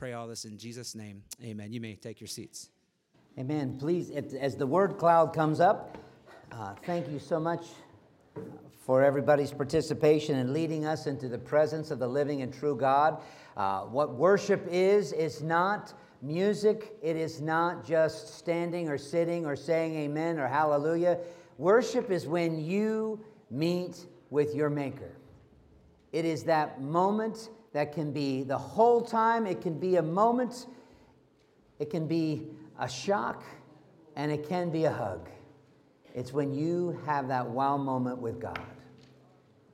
Pray all this in Jesus' name. Amen. You may take your seats. Amen. Please, as the word cloud comes up, uh, thank you so much for everybody's participation in leading us into the presence of the living and true God. Uh, what worship is, is not music, it is not just standing or sitting or saying amen or hallelujah. Worship is when you meet with your Maker. It is that moment that can be the whole time, it can be a moment, it can be a shock, and it can be a hug. It's when you have that wow moment with God.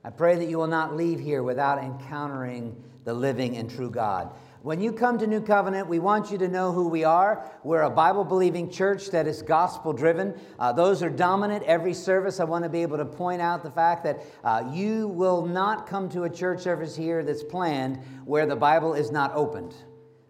I pray that you will not leave here without encountering the living and true God. When you come to New Covenant, we want you to know who we are. We're a Bible believing church that is gospel driven. Uh, those are dominant every service. I want to be able to point out the fact that uh, you will not come to a church service here that's planned where the Bible is not opened.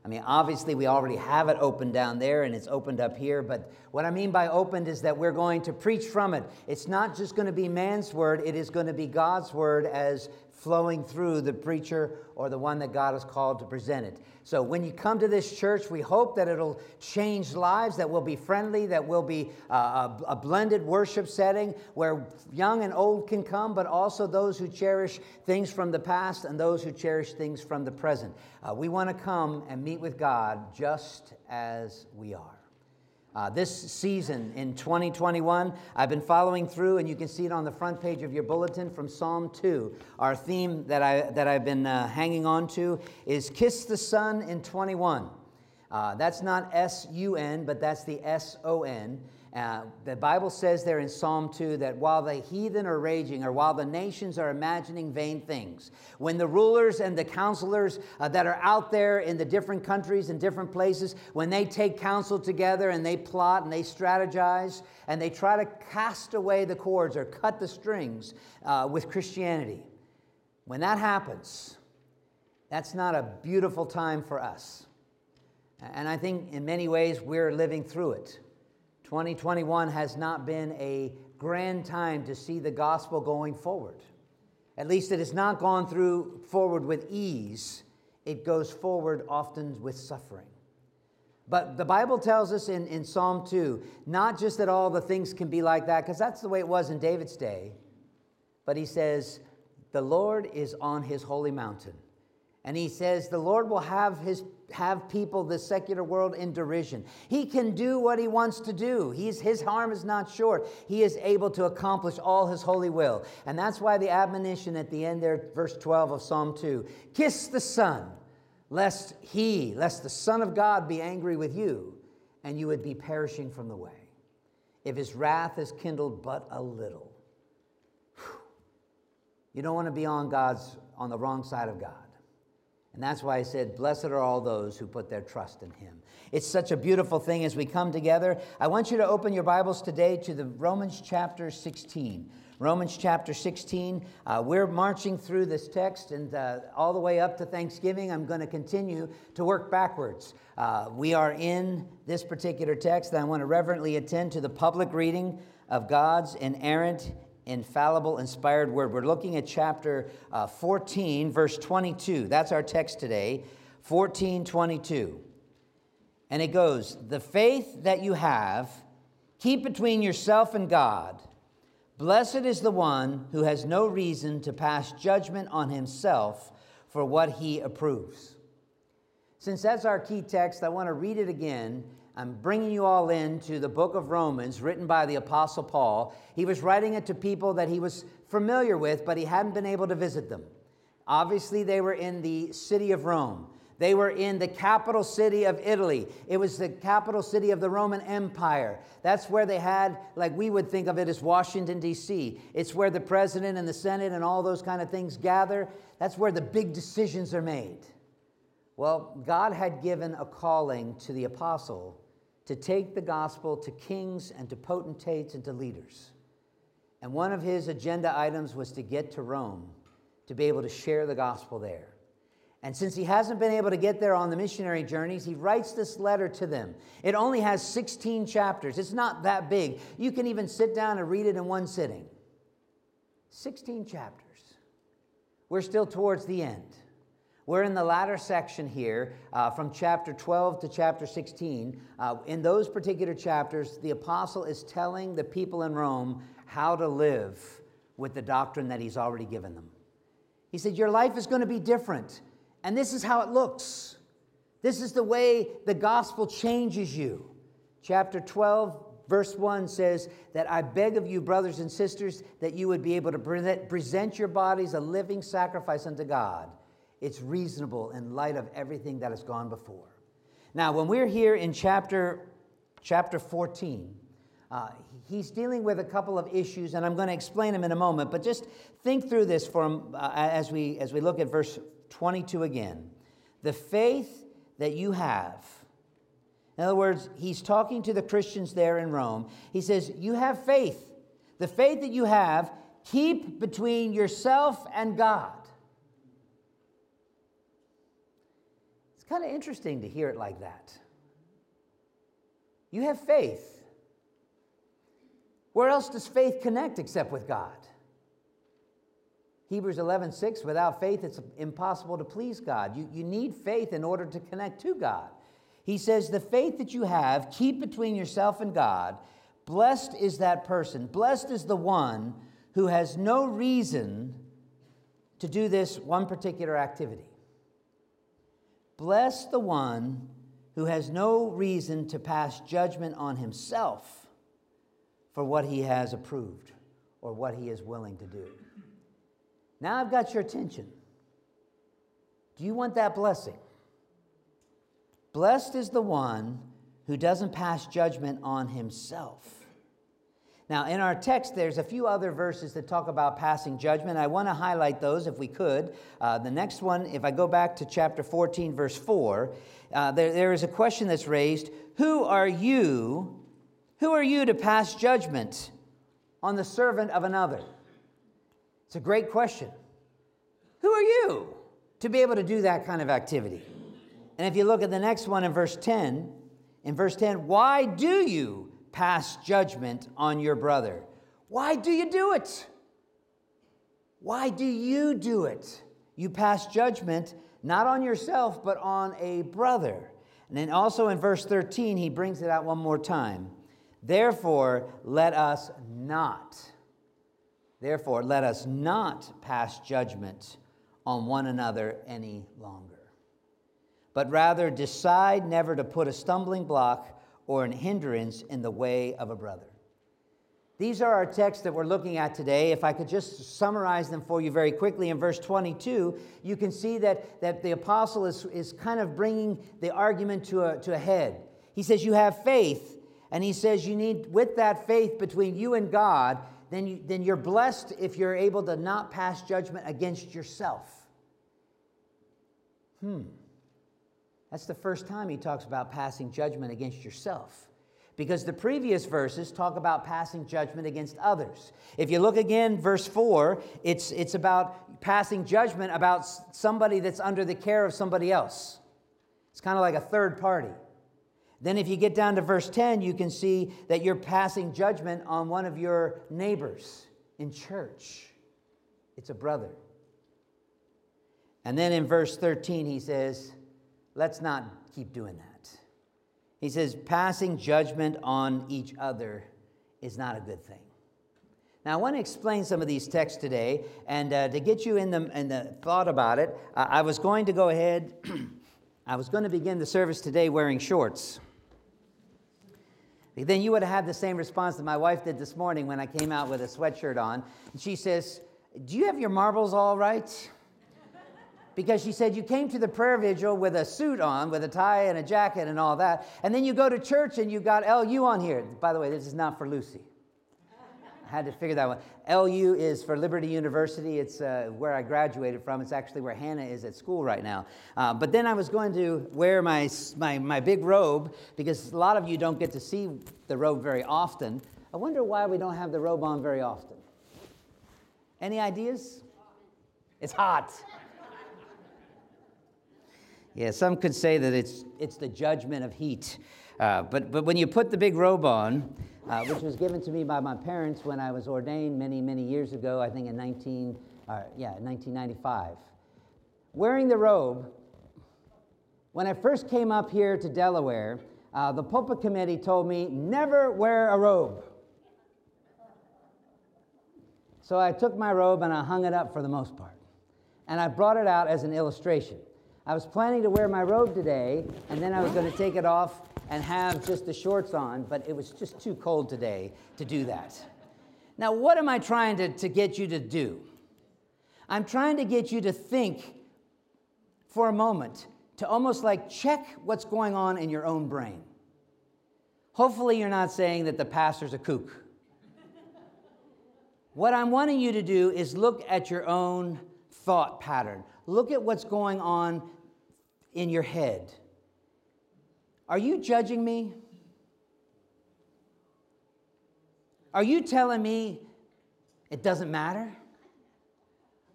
I mean, obviously, we already have it open down there and it's opened up here, but what I mean by opened is that we're going to preach from it. It's not just going to be man's word, it is going to be God's word as flowing through the preacher or the one that God has called to present it. So when you come to this church, we hope that it'll change lives, that will be friendly, that will be uh, a, a, blended worship setting where young and old can come, but also those who cherish things from the past and those who cherish things from the present. Uh, we want to come and meet with God just as we are. Uh, this season in 2021, I've been following through, and you can see it on the front page of your bulletin from Psalm 2. Our theme that, I, that I've been uh, hanging on to is Kiss the Sun in 21. Uh, that's not S U N, but that's the S O N. Uh, the Bible says there in Psalm 2 that while the heathen are raging, or while the nations are imagining vain things, when the rulers and the counselors uh, that are out there in the different countries and different places, when they take counsel together and they plot and they strategize and they try to cast away the cords or cut the strings uh, with Christianity, when that happens, that's not a beautiful time for us. And I think in many ways we're living through it. 2021 has not been a grand time to see the gospel going forward. At least it has not gone through forward with ease. It goes forward often with suffering. But the Bible tells us in, in Psalm 2, not just that all the things can be like that, because that's the way it was in David's day, but he says, The Lord is on his holy mountain. And he says, The Lord will have his have people, the secular world, in derision. He can do what he wants to do. He's, his arm is not short. He is able to accomplish all his holy will. And that's why the admonition at the end there, verse 12 of Psalm 2 kiss the Son, lest he, lest the Son of God be angry with you, and you would be perishing from the way. If his wrath is kindled but a little. You don't want to be on God's on the wrong side of God. And that's why I said, Blessed are all those who put their trust in him. It's such a beautiful thing as we come together. I want you to open your Bibles today to the Romans chapter 16. Romans chapter 16. Uh, we're marching through this text and uh, all the way up to Thanksgiving. I'm going to continue to work backwards. Uh, we are in this particular text, and I want to reverently attend to the public reading of God's inerrant infallible, inspired word. We're looking at chapter uh, 14, verse 22. That's our text today, 14, 22. And it goes, The faith that you have, keep between yourself and God. Blessed is the one who has no reason to pass judgment on himself for what he approves. Since that's our key text, I want to read it again I'm bringing you all into the book of Romans, written by the Apostle Paul. He was writing it to people that he was familiar with, but he hadn't been able to visit them. Obviously, they were in the city of Rome. They were in the capital city of Italy. It was the capital city of the Roman Empire. That's where they had, like we would think of it as Washington, D.C. It's where the president and the Senate and all those kind of things gather. That's where the big decisions are made. Well, God had given a calling to the apostle to take the gospel to kings and to potentates and to leaders. And one of his agenda items was to get to Rome to be able to share the gospel there. And since he hasn't been able to get there on the missionary journeys, he writes this letter to them. It only has 16 chapters, it's not that big. You can even sit down and read it in one sitting. 16 chapters. We're still towards the end. We're in the latter section here uh, from chapter 12 to chapter 16. Uh, in those particular chapters, the apostle is telling the people in Rome how to live with the doctrine that he's already given them. He said, Your life is going to be different, and this is how it looks. This is the way the gospel changes you. Chapter 12, verse 1 says that I beg of you, brothers and sisters, that you would be able to present your bodies a living sacrifice unto God it's reasonable in light of everything that has gone before. Now, when we're here in chapter, chapter 14, uh, he's dealing with a couple of issues, and I'm going to explain them in a moment, but just think through this for, uh, as, we, as we look at verse 22 again. The faith that you have, in other words, he's talking to the Christians there in Rome. He says, You have faith. The faith that you have, keep between yourself and God. Kind of interesting to hear it like that. You have faith. Where else does faith connect except with God? Hebrews 11, 6, without faith, it's impossible to please God. You, you need faith in order to connect to God. He says, The faith that you have, keep between yourself and God. Blessed is that person. Blessed is the one who has no reason to do this one particular activity. Bless the one who has no reason to pass judgment on himself for what he has approved or what he is willing to do. Now I've got your attention. Do you want that blessing? Blessed is the one who doesn't pass judgment on himself. Now, in our text, there's a few other verses that talk about passing judgment. I want to highlight those if we could. Uh, the next one, if I go back to chapter 14, verse 4, uh, there, there is a question that's raised Who are you? Who are you to pass judgment on the servant of another? It's a great question. Who are you to be able to do that kind of activity? And if you look at the next one in verse 10, in verse 10, why do you pass judgment on your brother. Why do you do it? Why do you do it? You pass judgment not on yourself, but on a brother. And then also in verse 13, he brings it out one more time. Therefore, let us not, therefore, let us not pass judgment on one another any longer, but rather decide never to put a stumbling block or an hindrance in the way of a brother. These are our texts that we're looking at today. If I could just summarize them for you very quickly, in verse 22, you can see that, that the apostle is, is kind of bringing the argument to a, to a head. He says, You have faith, and he says, You need, with that faith between you and God, then, you, then you're blessed if you're able to not pass judgment against yourself. Hmm. That's the first time he talks about passing judgment against yourself. Because the previous verses talk about passing judgment against others. If you look again, verse 4, it's, it's about passing judgment about somebody that's under the care of somebody else. It's kind of like a third party. Then, if you get down to verse 10, you can see that you're passing judgment on one of your neighbors in church. It's a brother. And then in verse 13, he says, Let's not keep doing that. He says, passing judgment on each other is not a good thing. Now, I want to explain some of these texts today, and uh, to get you in the, in the thought about it, I was going to go ahead, I was going to begin the service today wearing shorts. Then you would have had the same response that my wife did this morning when I came out with a sweatshirt on. And she says, Do you have your marbles all right? Because she said you came to the prayer vigil with a suit on, with a tie and a jacket and all that, and then you go to church and you got LU on here. By the way, this is not for Lucy. I had to figure that one. LU is for Liberty University. It's uh, where I graduated from. It's actually where Hannah is at school right now. Uh, but then I was going to wear my, my, my big robe because a lot of you don't get to see the robe very often. I wonder why we don't have the robe on very often. Any ideas? It's hot. Yeah, some could say that it's, it's the judgment of heat. Uh, but, but when you put the big robe on, uh, which was given to me by my parents when I was ordained many, many years ago, I think in 19, uh, yeah, 1995. wearing the robe, when I first came up here to Delaware, uh, the pulpit committee told me never wear a robe. So I took my robe and I hung it up for the most part. And I brought it out as an illustration. I was planning to wear my robe today, and then I was going to take it off and have just the shorts on, but it was just too cold today to do that. Now, what am I trying to, to get you to do? I'm trying to get you to think for a moment, to almost like check what's going on in your own brain. Hopefully, you're not saying that the pastor's a kook. what I'm wanting you to do is look at your own thought pattern. Look at what's going on in your head. Are you judging me? Are you telling me it doesn't matter?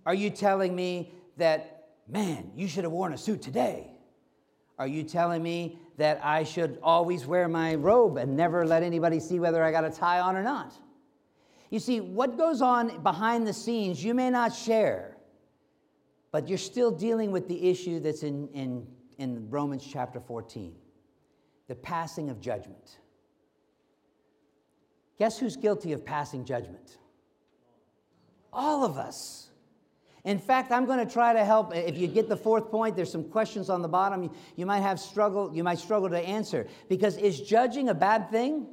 Are you telling me that, man, you should have worn a suit today? Are you telling me that I should always wear my robe and never let anybody see whether I got a tie on or not? You see, what goes on behind the scenes, you may not share, but you're still dealing with the issue that's in, in, in Romans chapter 14 the passing of judgment. Guess who's guilty of passing judgment? All of us. In fact, I'm going to try to help. If you get the fourth point, there's some questions on the bottom you might have struggle, you might struggle to answer. Because is judging a bad thing?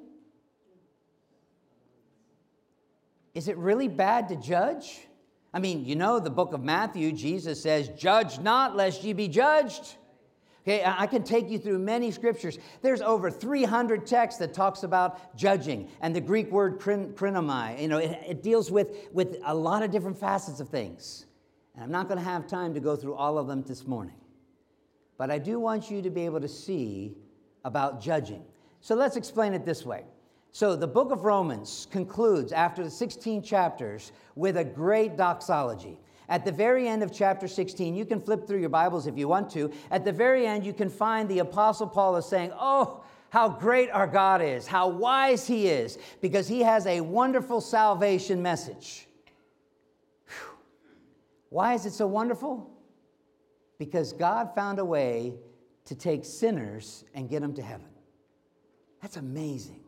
Is it really bad to judge? I mean, you know, the book of Matthew, Jesus says, Judge not, lest ye be judged. Okay, I can take you through many scriptures. There's over 300 texts that talks about judging, and the Greek word krinomai, you know, it, it deals with, with a lot of different facets of things. And I'm not going to have time to go through all of them this morning. But I do want you to be able to see about judging. So let's explain it this way. So the book of Romans concludes after the 16 chapters with a great doxology. At the very end of chapter 16, you can flip through your Bibles if you want to. At the very end, you can find the Apostle Paul is saying, Oh, how great our God is, how wise He is, because He has a wonderful salvation message. Whew. Why is it so wonderful? Because God found a way to take sinners and get them to heaven. That's amazing.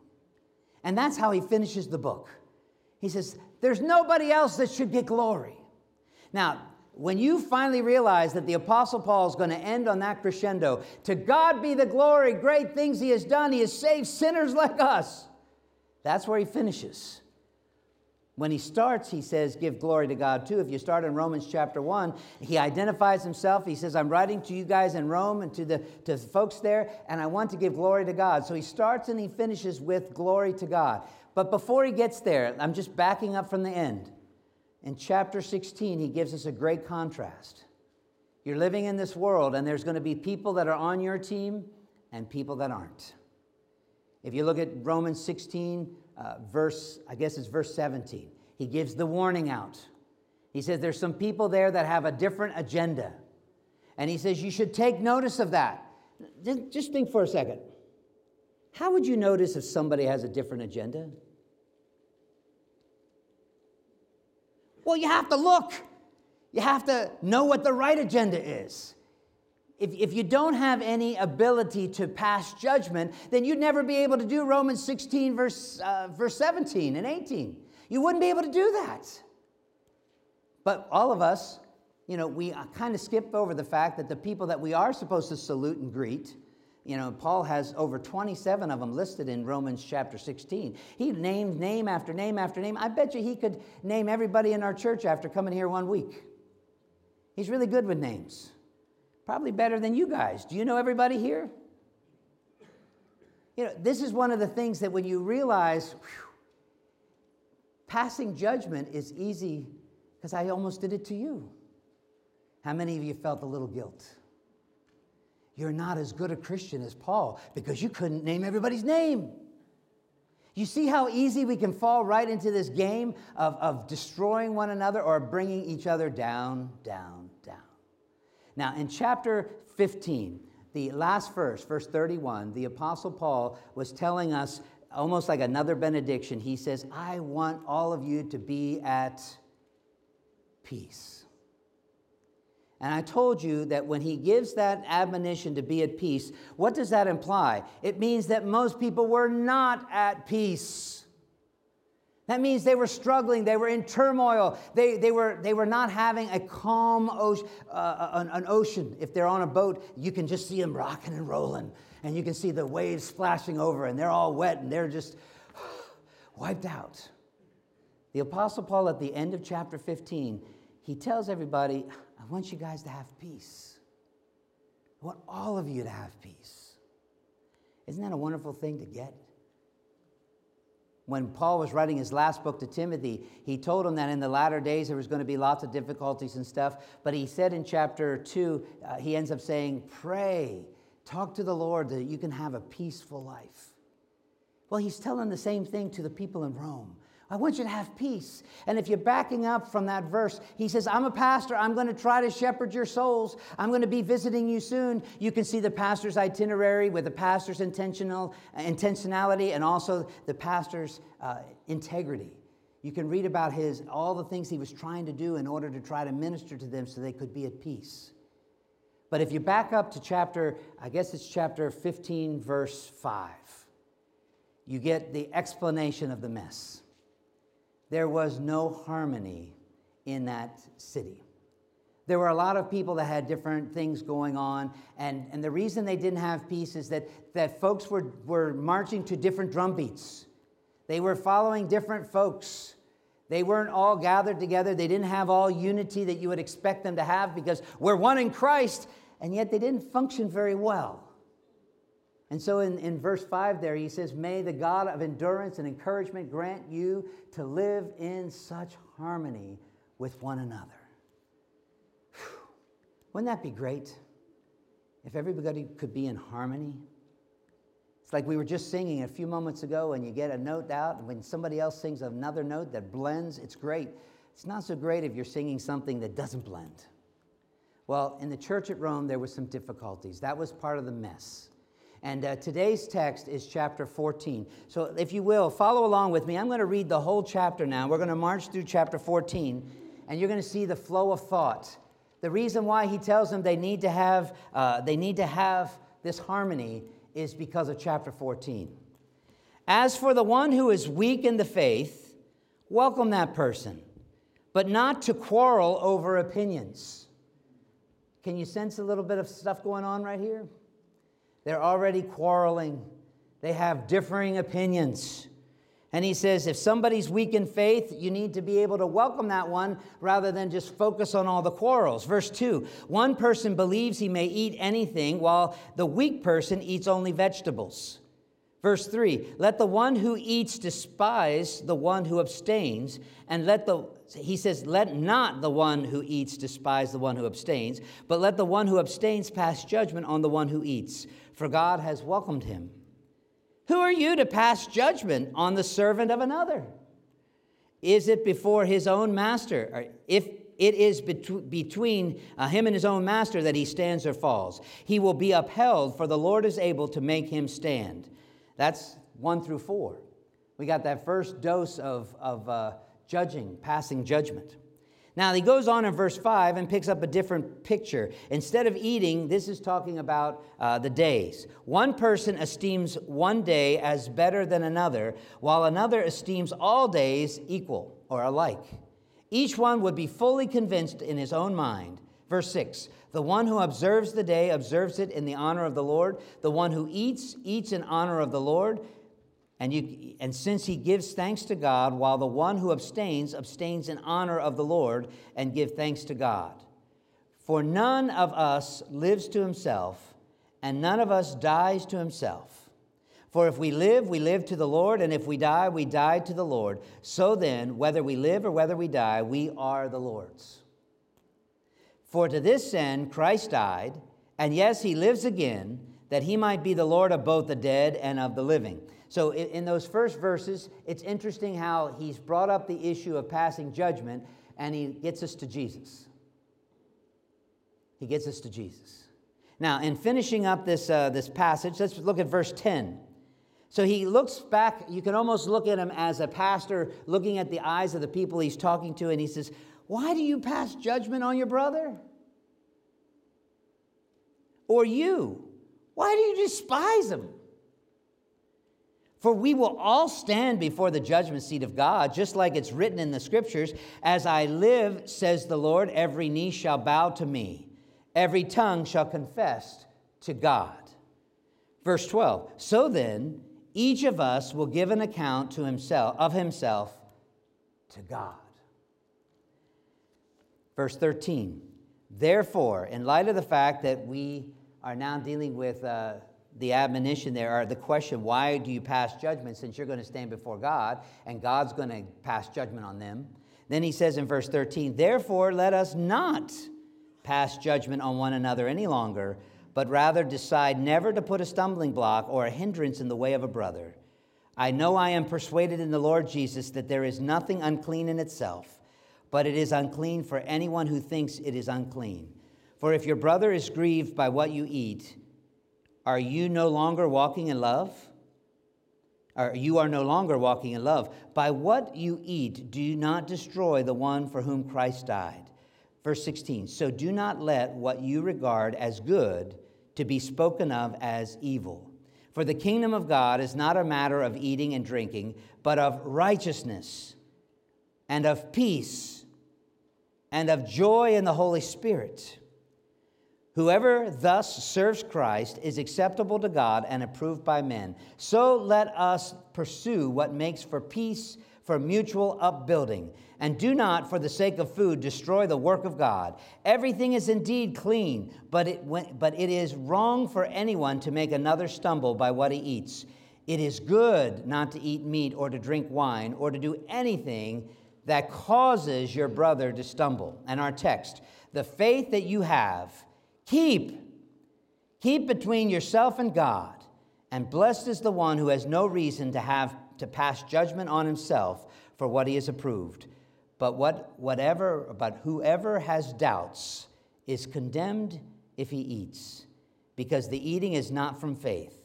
And that's how He finishes the book. He says, There's nobody else that should get glory. Now, when you finally realize that the Apostle Paul is going to end on that crescendo, to God be the glory, great things he has done, he has saved sinners like us. That's where he finishes. When he starts, he says, Give glory to God too. If you start in Romans chapter 1, he identifies himself. He says, I'm writing to you guys in Rome and to the, to the folks there, and I want to give glory to God. So he starts and he finishes with glory to God. But before he gets there, I'm just backing up from the end in chapter 16, he gives us a great contrast. You're living in this world, and there's going to be people that are on your team and people that aren't. If you look at Romans 16, uh, verse, I guess it's verse 17, he gives the warning out. He says there's some people there that have a different agenda. And he says you should take notice of that. Just think for a second. How would you notice if somebody has a different agenda? Well, you have to look. You have to know what the right agenda is. If, if you don't have any ability to pass judgment, then you'd never be able to do Romans 16, verse, uh, verse 17 and 18. You wouldn't be able to do that. But all of us, you know, we kind of skip over the fact that the people that we are supposed to salute and greet, you know, Paul has over 27 of them listed in Romans chapter 16. He named name after name after name. I bet you he could name everybody in our church after coming here one week. He's really good with names. Probably better than you guys. Do you know everybody here? You know, this is one of the things that when you realize whew, passing judgment is easy because I almost did it to you. How many of you felt a little guilt? you're not as good a Christian as Paul because you couldn't name everybody's name. You see how easy we can fall right into this game of, of destroying one another or bringing each other down, down, down. Now, in chapter 15, the last verse, verse 31, the Apostle Paul was telling us almost like another benediction. He says, I want all of you to be at peace. And I told you that when he gives that admonition to be at peace, what does that imply? It means that most people were not at peace. That means they were struggling, they were in turmoil, they, they, were, they were not having a calm ocean, uh, an, an ocean. If they're on a boat, you can just see them rocking and rolling, and you can see the waves splashing over, and they're all wet, and they're just wiped out. The Apostle Paul, at the end of chapter 15, he tells everybody, I want you guys to have peace. I want all of you to have peace. Isn't that a wonderful thing to get? When Paul was writing his last book to Timothy, he told him that in the latter days there was going to be lots of difficulties and stuff. But he said in chapter 2, uh, he ends up saying, Pray, talk to the Lord that you can have a peaceful life. Well, he's telling the same thing to the people in Rome. I want you to have peace. And if you're backing up from that verse, he says, I'm a pastor. I'm going to try to shepherd your souls. I'm going to be visiting you soon. You can see the pastor's itinerary with the pastor's intentional intentionality and also the pastor's uh, integrity. You can read about his all the things he was trying to do in order to try to minister to them so they could be at peace. But if you back up to chapter, I guess it's chapter 15, verse 5, you get the explanation of the mess there was no harmony in that city. There were a lot of people that had different things going on, and, and the reason they didn't have peace is that, that folks were, were marching to different drum beats. They were following different folks. They weren't all gathered together. They didn't have all unity that you would expect them to have because we're one in Christ, and yet they didn't function very well. And so in, in verse 5 there, he says, May the God of endurance and encouragement grant you to live in such harmony with one another. Whew. Wouldn't that be great if everybody could be in harmony? It's like we were just singing a few moments ago, and you get a note out, and when somebody else sings another note that blends, it's great. It's not so great if you're singing something that doesn't blend. Well, in the church at Rome, there were some difficulties. That was part of the mess. And uh, today's text is chapter 14. So, if you will, follow along with me. I'm going to read the whole chapter now. We're going to march through chapter 14, and you're going to see the flow of thought. The reason why he tells them they need to have, uh, they need to have this harmony is because of chapter 14. As for the one who is weak in the faith, welcome that person, but not to quarrel over opinions. Can you sense a little bit of stuff going on right here? They're already quarreling, they have differing opinions. And he says, if somebody's weak in faith, you need to be able to welcome that one rather than just focus on all the quarrels. Verse 2 One person believes he may eat anything, while the weak person eats only vegetables. Verse 3 Let the one who eats despise the one who abstains, and let the, he says, let not the one who eats despise the one who abstains, but let the one who abstains pass judgment on the one who eats for God has welcomed him. Who are you to pass judgment on the servant of another? Is it before his own master? If it is between uh, him and his own master that he stands or falls, he will be upheld, for the Lord is able to make him stand. That's one through four. We got that first dose of, of uh, judging, passing judgment. Now, he goes on in verse 5 and picks up a different picture. Instead of eating, this is talking about uh, the days. One person esteems one day as better than another, while another esteems all days equal or alike. Each one would be fully convinced in his own mind. Verse 6 The one who observes the day observes it in the honor of the Lord. The one who eats, eats in honor of the Lord and, you, and since he gives thanks to God, while the one who abstains abstains in honor of the Lord and give thanks to God. For none of us lives to himself, and none of us dies to himself. For if we live, we live to the Lord, and if we die, we die to the Lord. So then, whether we live or whether we die, we are the Lord's. For to this end Christ died, and yes, he lives again, that he might be the Lord of both the dead and of the living. So, in, those first verses, it's interesting how he's brought up the issue of passing judgment and he gets us to Jesus. He gets us to Jesus. Now, in finishing up this, uh, this passage, let's look at verse 10. So he looks back, you can almost look at him as a pastor looking at the eyes of the people he's talking to, and he says, Why do you pass judgment on your brother? Or you, why do you despise them? For we will all stand before the judgment seat of God, just like it's written in the scriptures As I live, says the Lord, every knee shall bow to me, every tongue shall confess to God. Verse 12 So then, each of us will give an account to himself of himself to God. Verse 13 Therefore, in light of the fact that we are now dealing with uh, the admonition there, or the question, why do you pass judgment since you're going to stand before God and God's going to pass judgment on them? Then he says in verse 13, Therefore, let us not pass judgment on one another any longer, but rather decide never to put a stumbling block or a hindrance in the way of a brother. I know I am persuaded in the Lord Jesus that there is nothing unclean in itself, but it is unclean for anyone who thinks it is unclean. For if your brother is grieved by what you eat, are you no longer walking in love? Or you are no longer walking in love. By what you eat, do you not destroy the one for whom Christ died. Verse 16 So do not let what you regard as good to be spoken of as evil. For the kingdom of God is not a matter of eating and drinking, but of righteousness and of peace and of joy in the Holy Spirit. Whoever thus serves Christ is acceptable to God and approved by men. So let us pursue what makes for peace, for mutual upbuilding. And do not, for the sake of food, destroy the work of God. Everything is indeed clean, but it, but it is wrong for anyone to make another stumble by what he eats. It is good not to eat meat or to drink wine or to do anything that causes your brother to stumble. And our text the faith that you have, keep. Keep between yourself and God. And blessed is the one who has no reason to have to pass judgment on himself for what he has approved. But what, whatever, but whoever has doubts is condemned if he eats, because the eating is not from faith.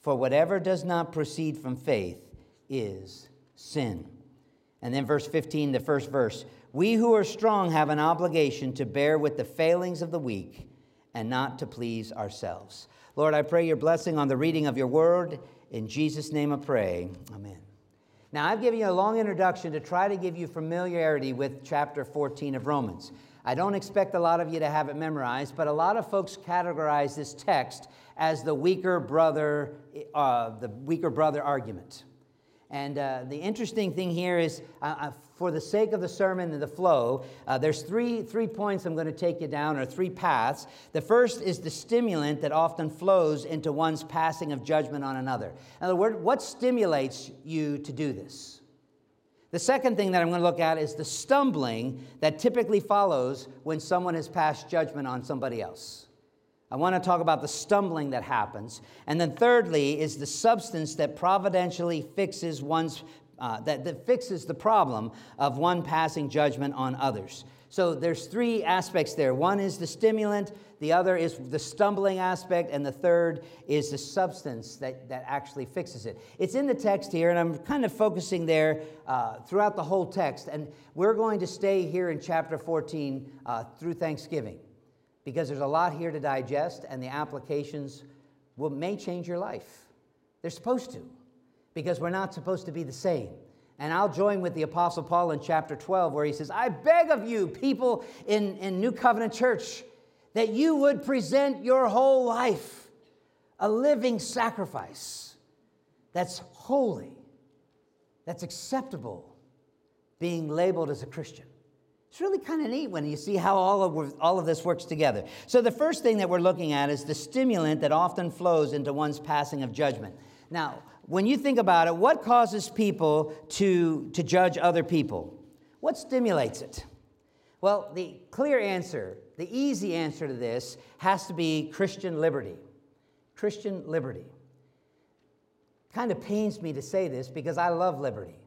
For whatever does not proceed from faith is sin. And then verse 15, the first verse We who are strong have an obligation to bear with the failings of the weak and not to please ourselves. Lord, I pray your blessing on the reading of your word. In Jesus' name I pray. Amen. Now, I've given you a long introduction to try to give you familiarity with chapter 14 of Romans. I don't expect a lot of you to have it memorized, but a lot of folks categorize this text as the weaker brother, uh, the weaker brother argument. And uh, the interesting thing here is, uh, uh, for the sake of the sermon and the flow, uh, there's three, three points I'm going to take you down, or three paths. The first is the stimulant that often flows into one's passing of judgment on another. In other words, what stimulates you to do this? The second thing that I'm going to look at is the stumbling that typically follows when someone has passed judgment on somebody else. I want to talk about the stumbling that happens. And then, thirdly, is the substance that providentially fixes one's, uh, that, that fixes the problem of one passing judgment on others. So there's three aspects there. One is the stimulant, the other is the stumbling aspect, and the third is the substance that, that actually fixes it. It's in the text here, and I'm kind of focusing there uh, throughout the whole text. And we're going to stay here in chapter 14 uh, through Thanksgiving because there's a lot here to digest, and the applications will, may change your life. They're supposed to, because we're not supposed to be the same. And I'll join with the Apostle Paul in chapter 12, where he says, I beg of you, people in, in New Covenant Church, that you would present your whole life a living sacrifice that's holy, that's acceptable, being labeled as a Christian. It's really kind of neat when you see how all of, all of this works together. So, the first thing that we're looking at is the stimulant that often flows into one's passing of judgment. Now, when you think about it, what causes people to, to judge other people? What stimulates it? Well, the clear answer, the easy answer to this, has to be Christian liberty. Christian liberty. Kind of pains me to say this because I love liberty.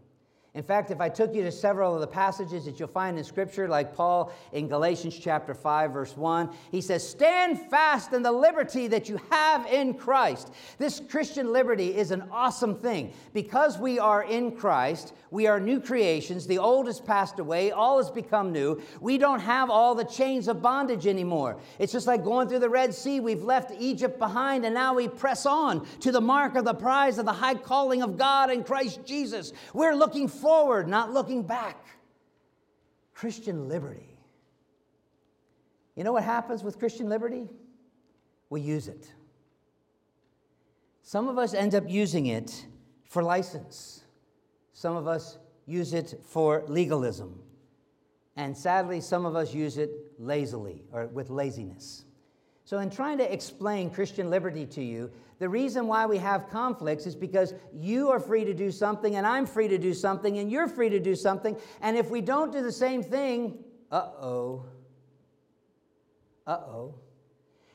In fact, if I took you to several of the passages that you'll find in Scripture, like Paul in Galatians chapter 5, verse 1, he says, Stand fast in the liberty that you have in Christ. This Christian liberty is an awesome thing. Because we are in Christ, we are new creations. The old has passed away, all has become new. We don't have all the chains of bondage anymore. It's just like going through the Red Sea. We've left Egypt behind, and now we press on to the mark of the prize of the high calling of God in Christ Jesus. We're looking forward, not looking back. Christian liberty. You know what happens with Christian liberty? We use it. Some of us end up using it for license, some of us use it for legalism, and sadly, some of us use it lazily or with laziness. So, in trying to explain Christian liberty to you, the reason why we have conflicts is because you are free to do something, and I'm free to do something, and you're free to do something. And if we don't do the same thing, uh oh. Uh oh.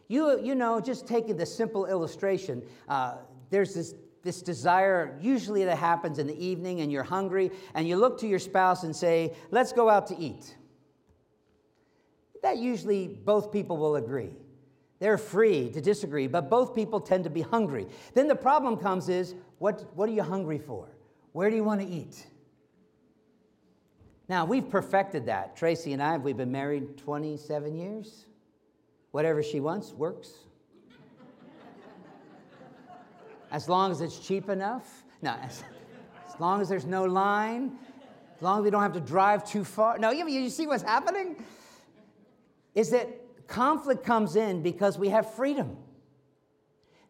You, you know, just taking the simple illustration, uh, there's this, this desire, usually that happens in the evening, and you're hungry, and you look to your spouse and say, Let's go out to eat. That usually both people will agree. They're free to disagree, but both people tend to be hungry. Then the problem comes is what, what are you hungry for? Where do you want to eat? Now, we've perfected that. Tracy and I, we've been married 27 years. Whatever she wants works. As long as it's cheap enough. No, as, as long as there's no line, as long as we don't have to drive too far. No, you, you see what's happening? Is that conflict comes in because we have freedom.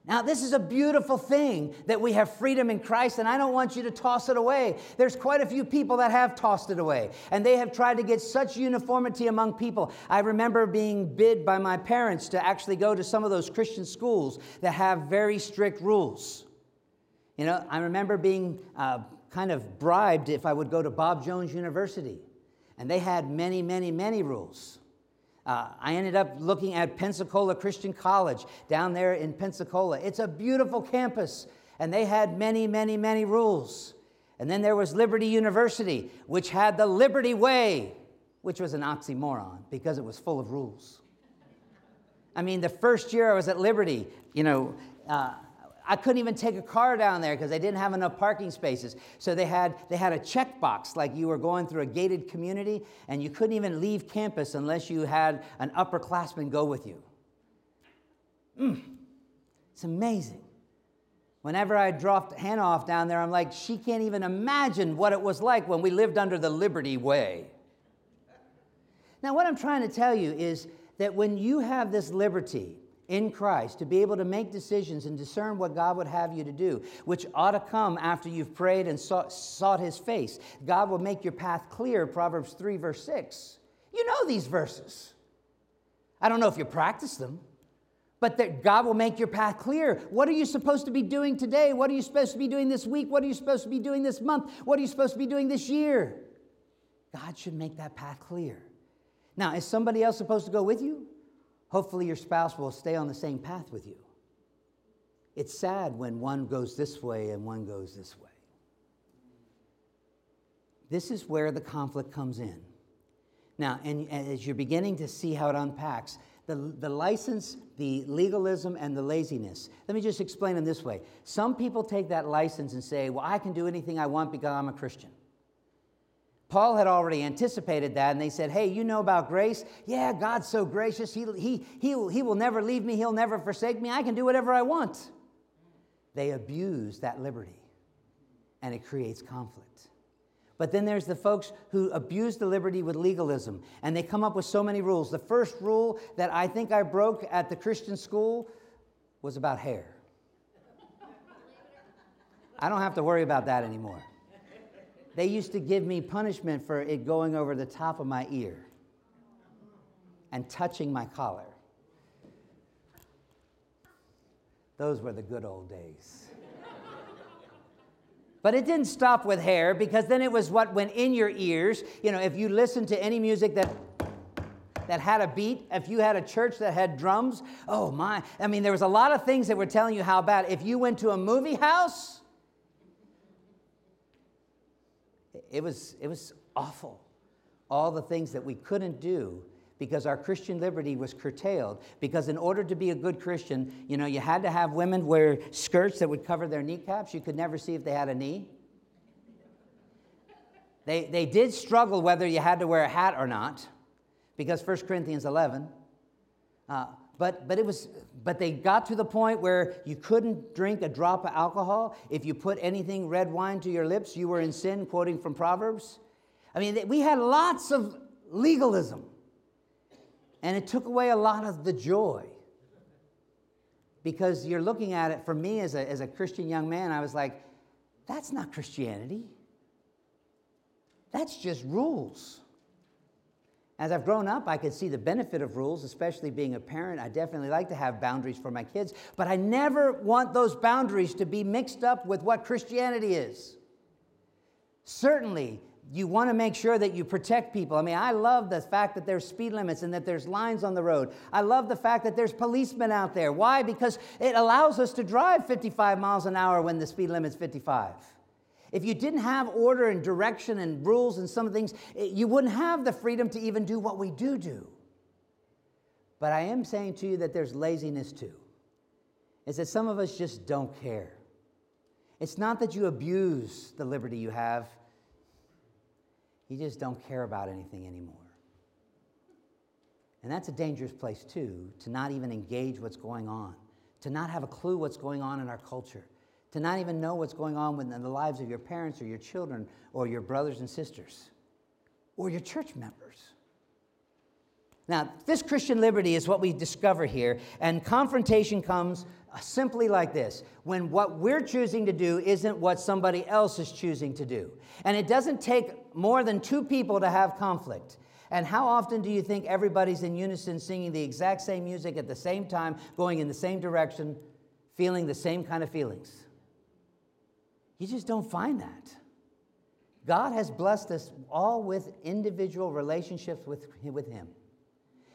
Now, this is a beautiful thing that we have freedom in Christ, and I don't want you to toss it away. There's quite a few people that have tossed it away, and they have tried to get such uniformity among people. I remember being bid by my parents to actually go to some of those Christian schools that have very strict rules. You know, I remember being uh, kind of bribed if I would go to Bob Jones University, and they had many, many, many rules. Uh, I ended up looking at Pensacola Christian College down there in Pensacola. It's a beautiful campus, and they had many, many, many rules. And then there was Liberty University, which had the Liberty Way, which was an oxymoron because it was full of rules. I mean, the first year I was at Liberty, you know, uh, I couldn't even take a car down there because they didn't have enough parking spaces. So they had, they had a checkbox like you were going through a gated community, and you couldn't even leave campus unless you had an upperclassman go with you. Mm, it's amazing. Whenever I dropped Hannah off down there, I'm like, she can't even imagine what it was like when we lived under the Liberty Way. Now, what I'm trying to tell you is that when you have this liberty, in Christ to be able to make decisions and discern what God would have you to do, which ought to come after you've prayed and sought, sought His face. God will make your path clear, Proverbs 3, verse 6. You know these verses. I don't know if you practice them, but that God will make your path clear. What are you supposed to be doing today? What are you supposed to be doing this week? What are you supposed to be doing this month? What are you supposed to be doing this year? God should make that path clear. Now, is somebody else supposed to go with you? Hopefully, your spouse will stay on the same path with you. It's sad when one goes this way and one goes this way. This is where the conflict comes in. Now, and as you're beginning to see how it unpacks, the, the license, the legalism, and the laziness. Let me just explain them this way. Some people take that license and say, Well, I can do anything I want because I'm a Christian. Paul had already anticipated that, and they said, Hey, you know about grace? Yeah, God's so gracious. He, he, he, he will never leave me, He'll never forsake me. I can do whatever I want. They abuse that liberty, and it creates conflict. But then there's the folks who abuse the liberty with legalism, and they come up with so many rules. The first rule that I think I broke at the Christian school was about hair. I don't have to worry about that anymore. They used to give me punishment for it going over the top of my ear and touching my collar. Those were the good old days. But it didn't stop with hair because then it was what went in your ears. You know, if you listened to any music that that had a beat, if you had a church that had drums, oh my. I mean, there was a lot of things that were telling you how bad. If you went to a movie house, it was, it was awful. All the things that we couldn't do because our Christian liberty was curtailed. Because in order to be a good Christian, you know, you had to have women wear skirts that would cover their kneecaps. You could never see if they had a knee. They, they did struggle whether you had to wear a hat or not, because 1 Corinthians 11. Uh, but, but, it was, but they got to the point where you couldn't drink a drop of alcohol. If you put anything red wine to your lips, you were in sin, quoting from Proverbs. I mean, we had lots of legalism. And it took away a lot of the joy. Because you're looking at it, for me as a, as a Christian young man, I was like, that's not Christianity. That's just rules. As I've grown up, I could see the benefit of rules, especially being a parent. I definitely like to have boundaries for my kids, but I never want those boundaries to be mixed up with what Christianity is. Certainly, you want to make sure that you protect people. I mean, I love the fact that there's speed limits and that there's lines on the road. I love the fact that there's policemen out there. Why? Because it allows us to drive 55 miles an hour when the speed limit's 55. If you didn't have order and direction and rules and some things, eh, you wouldn't have the freedom to even do what we do do. But I am saying to you that there's laziness too. Is that some of us just don't care. It's not that you abuse the liberty you have, you just don't care about anything anymore. And that's a dangerous place, too, to not even engage what's going on, to not have a clue what's going on in our culture, to not even know what's going on in the lives of your parents or your children or your brothers and sisters or your church members. Now, this Christian liberty is what we discover here, and confrontation comes simply like this when what we're choosing to do isn't what somebody else is choosing to do. And it doesn't take more than two people to have conflict. And how often do you think everybody's in unison singing the exact same music at the same time, going in the same direction, feeling the same kind of feelings? You just don't find that. God has blessed us all with individual relationships with, with Him.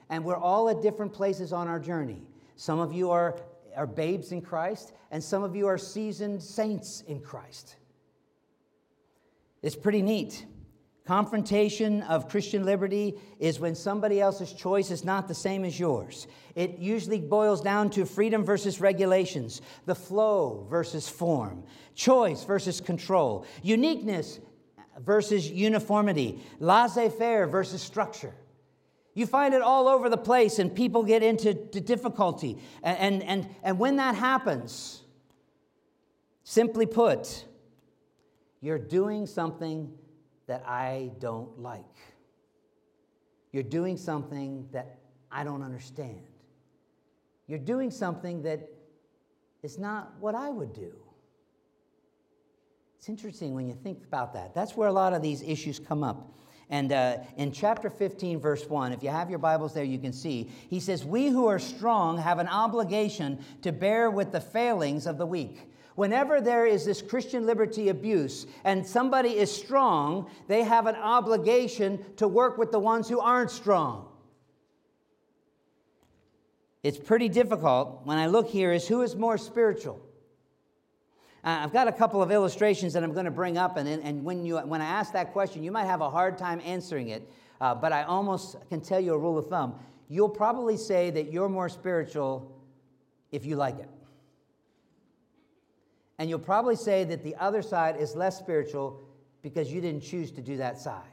And we're all at different places on our journey. Some of you are are babes in Christ, and some of you are seasoned saints in Christ. It's pretty neat. Confrontation of Christian liberty is when somebody else's choice is not the same as yours. It usually boils down to freedom versus regulations, the flow versus form, choice versus control, uniqueness versus uniformity, laissez faire versus structure. You find it all over the place, and people get into difficulty. And, and, and, and when that happens, simply put, you're doing something that I don't like. You're doing something that I don't understand. You're doing something that is not what I would do. It's interesting when you think about that. That's where a lot of these issues come up. And uh, in chapter 15, verse 1, if you have your Bibles there, you can see, he says, We who are strong have an obligation to bear with the failings of the weak. Whenever there is this Christian liberty abuse and somebody is strong, they have an obligation to work with the ones who aren't strong. It's pretty difficult when I look here is who is more spiritual? Uh, I've got a couple of illustrations that I'm going to bring up, and, and when, you, when I ask that question, you might have a hard time answering it, uh, but I almost can tell you a rule of thumb. You'll probably say that you're more spiritual if you like it. And you'll probably say that the other side is less spiritual because you didn't choose to do that side.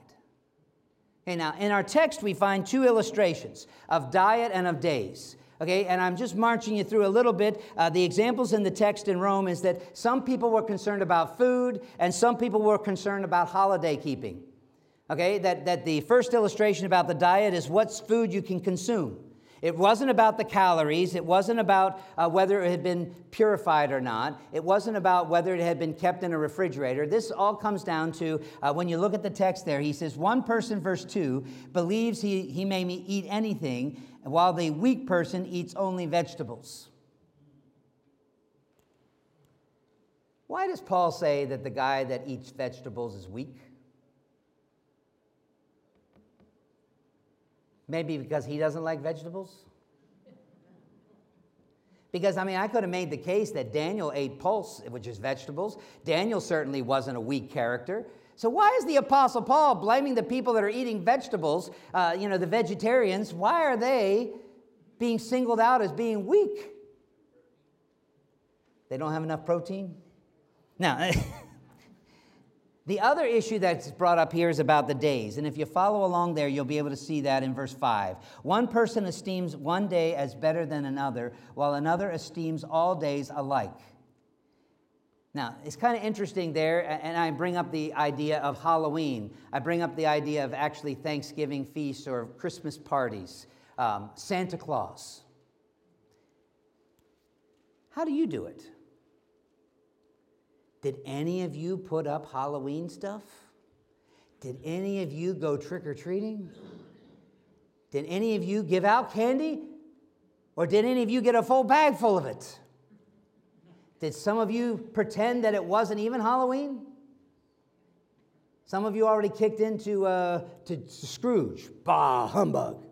Okay, now in our text, we find two illustrations of diet and of days. Okay, and I'm just marching you through a little bit. Uh, the examples in the text in Rome is that some people were concerned about food and some people were concerned about holiday keeping. Okay, that, that the first illustration about the diet is what's food you can consume. It wasn't about the calories. It wasn't about uh, whether it had been purified or not. It wasn't about whether it had been kept in a refrigerator. This all comes down to uh, when you look at the text there, he says, One person, verse 2, believes he, he may eat anything, while the weak person eats only vegetables. Why does Paul say that the guy that eats vegetables is weak? Maybe because he doesn't like vegetables? Because, I mean, I could have made the case that Daniel ate pulse, which is vegetables. Daniel certainly wasn't a weak character. So, why is the Apostle Paul blaming the people that are eating vegetables, uh, you know, the vegetarians? Why are they being singled out as being weak? They don't have enough protein? Now, the other issue that's brought up here is about the days. And if you follow along there, you'll be able to see that in verse 5. One person esteems one day as better than another, while another esteems all days alike. Now, it's kind of interesting there, and I bring up the idea of Halloween. I bring up the idea of actually Thanksgiving feasts or Christmas parties, um, Santa Claus. How do you do it? Did any of you put up Halloween stuff? Did any of you go trick or treating? Did any of you give out candy? Or did any of you get a full bag full of it? Did some of you pretend that it wasn't even Halloween? Some of you already kicked into uh, to Scrooge. Bah, humbug.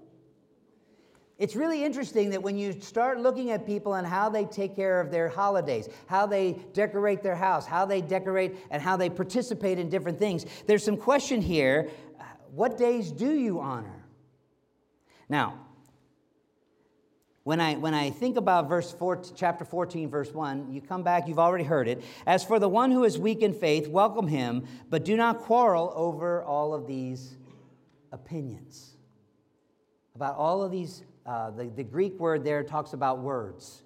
It's really interesting that when you start looking at people and how they take care of their holidays, how they decorate their house, how they decorate and how they participate in different things, there's some question here. Uh, what days do you honor? Now, when I, when I think about verse 4, chapter 14, verse 1, you come back, you've already heard it. As for the one who is weak in faith, welcome him, but do not quarrel over all of these opinions. About all of these uh, the, the Greek word there talks about words.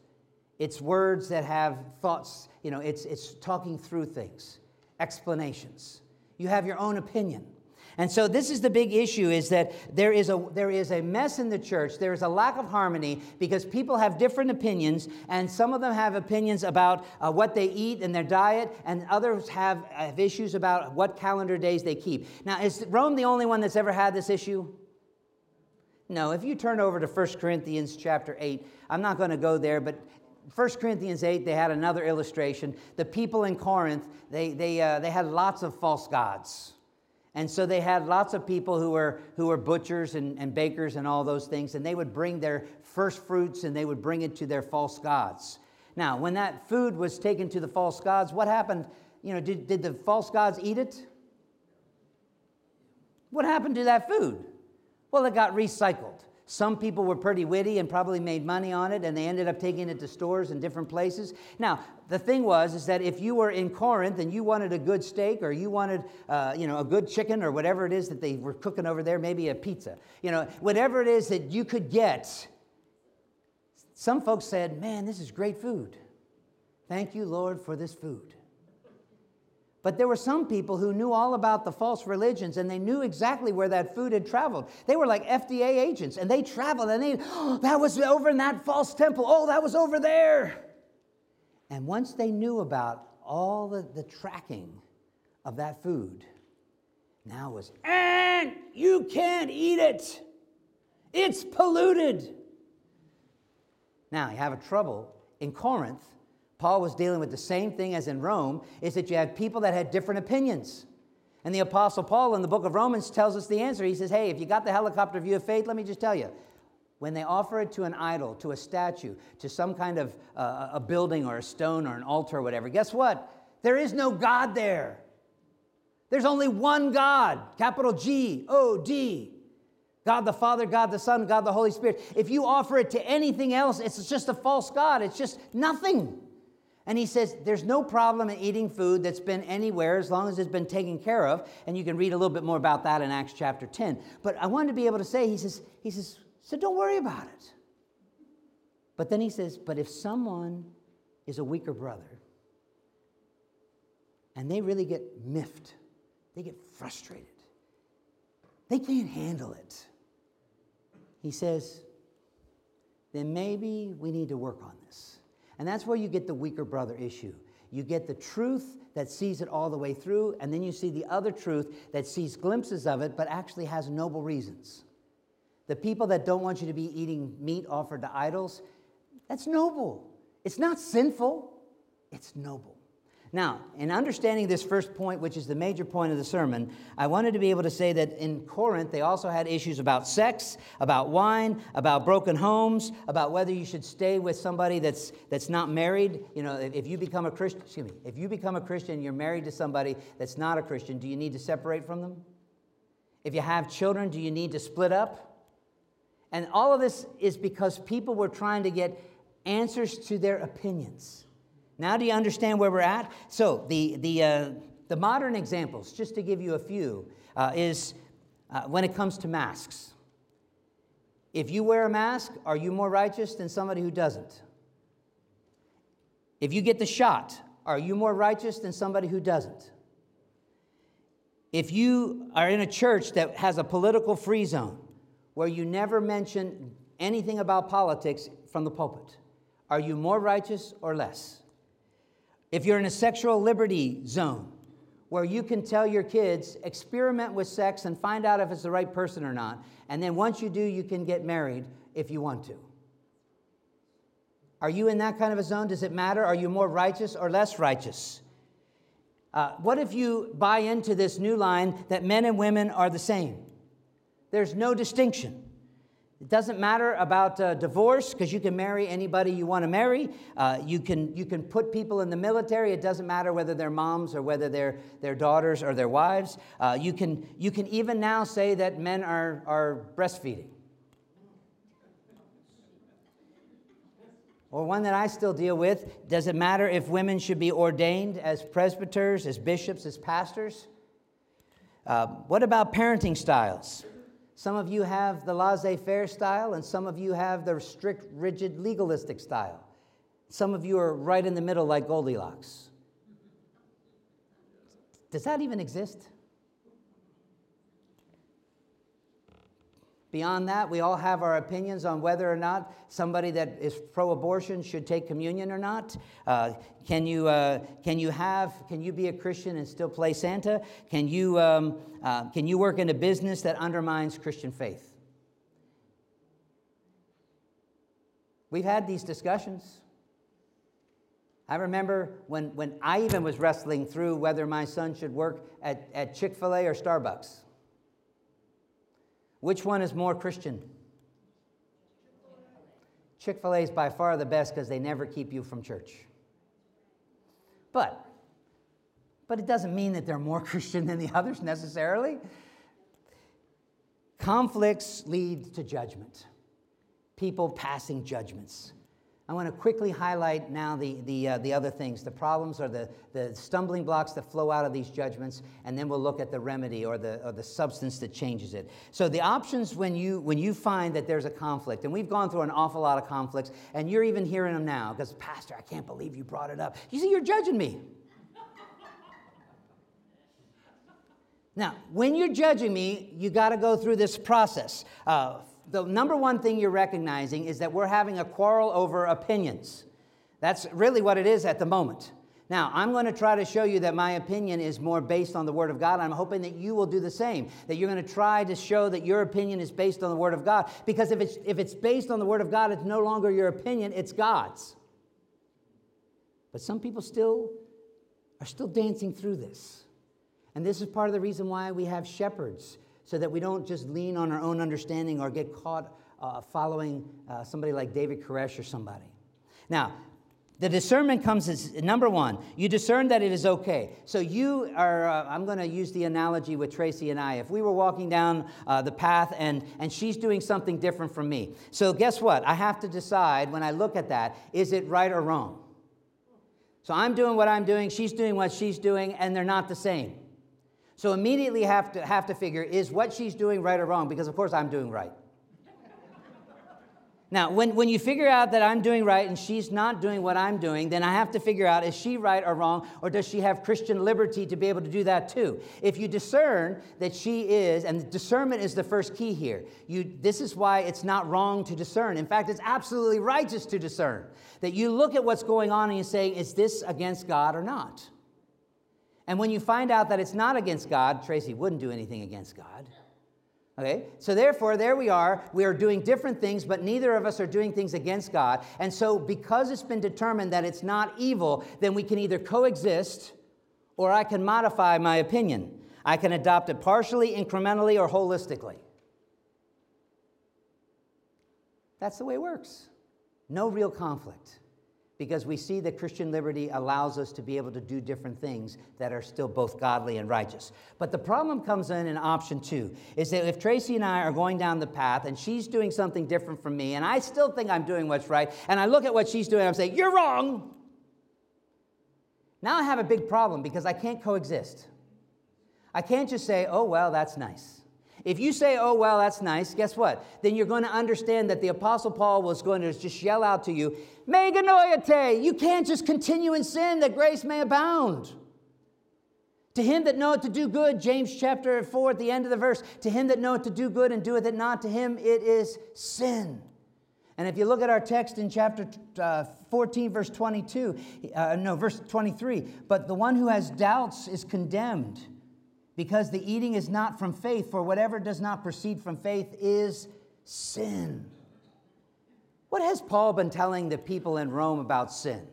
It's words that have thoughts, you know, it's, it's talking through things, explanations. You have your own opinion. And so this is the big issue is that there is a there is a mess in the church. There is a lack of harmony because people have different opinions and some of them have opinions about uh, what they eat and their diet and others have, have issues about what calendar days they keep. Now, is Rome the only one that's ever had this issue? No, if you turn over to 1 Corinthians chapter 8, I'm not going to go there, but 1 Corinthians 8, they had another illustration. The people in Corinth, they, they, uh, they had lots of false gods. And so they had lots of people who were, who were butchers and, and bakers and all those things, and they would bring their first fruits and they would bring it to their false gods. Now, when that food was taken to the false gods, what happened? You know, did, did the false gods eat it? What happened to that food? Well, it got recycled. Some people were pretty witty and probably made money on it, and they ended up taking it to stores in different places. Now, the thing was is that if you were in Corinth and you wanted a good steak or you wanted, uh, you know, a good chicken or whatever it is that they were cooking over there, maybe a pizza, you know, whatever it is that you could get, some folks said, "Man, this is great food. Thank you, Lord, for this food." But there were some people who knew all about the false religions and they knew exactly where that food had traveled. They were like FDA agents and they traveled and they, oh, that was over in that false temple. Oh, that was over there. And once they knew about all the, the tracking of that food, now was, and you can't eat it. It's polluted. Now you have a trouble in Corinth Paul was dealing with the same thing as in Rome, is that you had people that had different opinions. And the Apostle Paul in the book of Romans tells us the answer. He says, Hey, if you got the helicopter view of faith, let me just tell you. When they offer it to an idol, to a statue, to some kind of uh, a building or a stone or an altar or whatever, guess what? There is no God there. There's only one God, capital G O D. God the Father, God the Son, God the Holy Spirit. If you offer it to anything else, it's just a false God. It's just nothing. And he says there's no problem in eating food that's been anywhere as long as it's been taken care of. And you can read a little bit more about that in Acts chapter 10. But I wanted to be able to say, he says, he says, so don't worry about it. But then he says, but if someone is a weaker brother and they really get miffed, they get frustrated, they can't handle it. He says, then maybe we need to work on this. And that's where you get the weaker brother issue. You get the truth that sees it all the way through, and then you see the other truth that sees glimpses of it, but actually has noble reasons. The people that don't want you to be eating meat offered to idols, that's noble. It's not sinful, it's noble. Now, in understanding this first point, which is the major point of the sermon, I wanted to be able to say that in Corinth, they also had issues about sex, about wine, about broken homes, about whether you should stay with somebody that's, that's not married. You know, if you become a Christian, excuse me, if you become a Christian, you're married to somebody that's not a Christian, do you need to separate from them? If you have children, do you need to split up? And all of this is because people were trying to get answers to their opinions. Now, do you understand where we're at? So, the, the, uh, the modern examples, just to give you a few, uh, is uh, when it comes to masks. If you wear a mask, are you more righteous than somebody who doesn't? If you get the shot, are you more righteous than somebody who doesn't? If you are in a church that has a political free zone where you never mention anything about politics from the pulpit, are you more righteous or less? If you're in a sexual liberty zone where you can tell your kids, experiment with sex and find out if it's the right person or not, and then once you do, you can get married if you want to. Are you in that kind of a zone? Does it matter? Are you more righteous or less righteous? Uh, what if you buy into this new line that men and women are the same? There's no distinction. It doesn't matter about uh, divorce because you can marry anybody you want to marry. Uh, you, can, you can put people in the military. It doesn't matter whether they're moms or whether they're their daughters or their wives. Uh, you, can, you can even now say that men are, are breastfeeding. Or one that I still deal with does it matter if women should be ordained as presbyters, as bishops, as pastors? Uh, what about parenting styles? Some of you have the laissez faire style, and some of you have the strict, rigid, legalistic style. Some of you are right in the middle, like Goldilocks. Does that even exist? Beyond that, we all have our opinions on whether or not somebody that is pro-abortion should take communion or not. Uh, can you uh, can you have can you be a Christian and still play Santa? Can you um, uh, can you work in a business that undermines Christian faith? We've had these discussions. I remember when, when I even was wrestling through whether my son should work at, at Chick fil A or Starbucks. Which one is more Christian? Chick fil A is by far the best because they never keep you from church. But, but it doesn't mean that they're more Christian than the others necessarily. Conflicts lead to judgment, people passing judgments. I want to quickly highlight now the, the, uh, the other things. The problems or the, the stumbling blocks that flow out of these judgments, and then we'll look at the remedy or the, or the substance that changes it. So, the options when you, when you find that there's a conflict, and we've gone through an awful lot of conflicts, and you're even hearing them now because, Pastor, I can't believe you brought it up. You see, you're judging me. Now, when you're judging me, you got to go through this process. Uh, the number one thing you're recognizing is that we're having a quarrel over opinions. That's really what it is at the moment. Now, I'm going to try to show you that my opinion is more based on the Word of God. I'm hoping that you will do the same, that you're going to try to show that your opinion is based on the Word of God. Because if it's, if it's based on the Word of God, it's no longer your opinion, it's God's. But some people still are still dancing through this. And this is part of the reason why we have shepherds so that we don't just lean on our own understanding or get caught uh, following uh, somebody like David Koresh or somebody. Now, the discernment comes as number one, you discern that it is okay. So you are, uh, I'm going to use the analogy with Tracy and I. If we were walking down uh, the path and, and she's doing something different from me. So guess what? I have to decide when I look at that, is it right or wrong? So I'm doing what I'm doing, she's doing what she's doing, and they're not the same. So immediately have to have to figure is what she's doing right or wrong? Because of course I'm doing right. Now, when, when you figure out that I'm doing right and she's not doing what I'm doing, then I have to figure out is she right or wrong, or does she have Christian liberty to be able to do that too? If you discern that she is, and discernment is the first key here, you, this is why it's not wrong to discern. In fact, it's absolutely righteous to discern. That you look at what's going on and you say, is this against God or not? And when you find out that it's not against God, Tracy wouldn't do anything against God. Okay? So therefore, there we are. We are doing different things, but neither of us are doing things against God. And so, because it's been determined that it's not evil, then we can either coexist or I can modify my opinion. I can adopt it partially, incrementally, or holistically. That's the way it works. No real conflict because we see that Christian liberty allows us to be able to do different things that are still both godly and righteous. But the problem comes in in option two is that if Tracy and I are going down the path and she's doing something different from me, and I still think I'm doing what's right, and I look at what she's doing and I'm saying, You're wrong. Now I have a big problem because I can't coexist. I can't just say, Oh, well, that's nice. If you say, oh, well, that's nice, guess what? Then you're going to understand that the Apostle Paul was going to just yell out to you, Me genoito, you can't just continue in sin that grace may abound. To him that knoweth to do good, James chapter 4 at the end of the verse, to him that knoweth to do good and doeth it not, to him it is sin. And if you look at our text in chapter uh, 14, verse 22, uh, no, verse 23, but the one who has doubts is condemned because the eating is not from faith, for whatever does not proceed from faith is sin. What has Paul been telling the people in Rome about sin?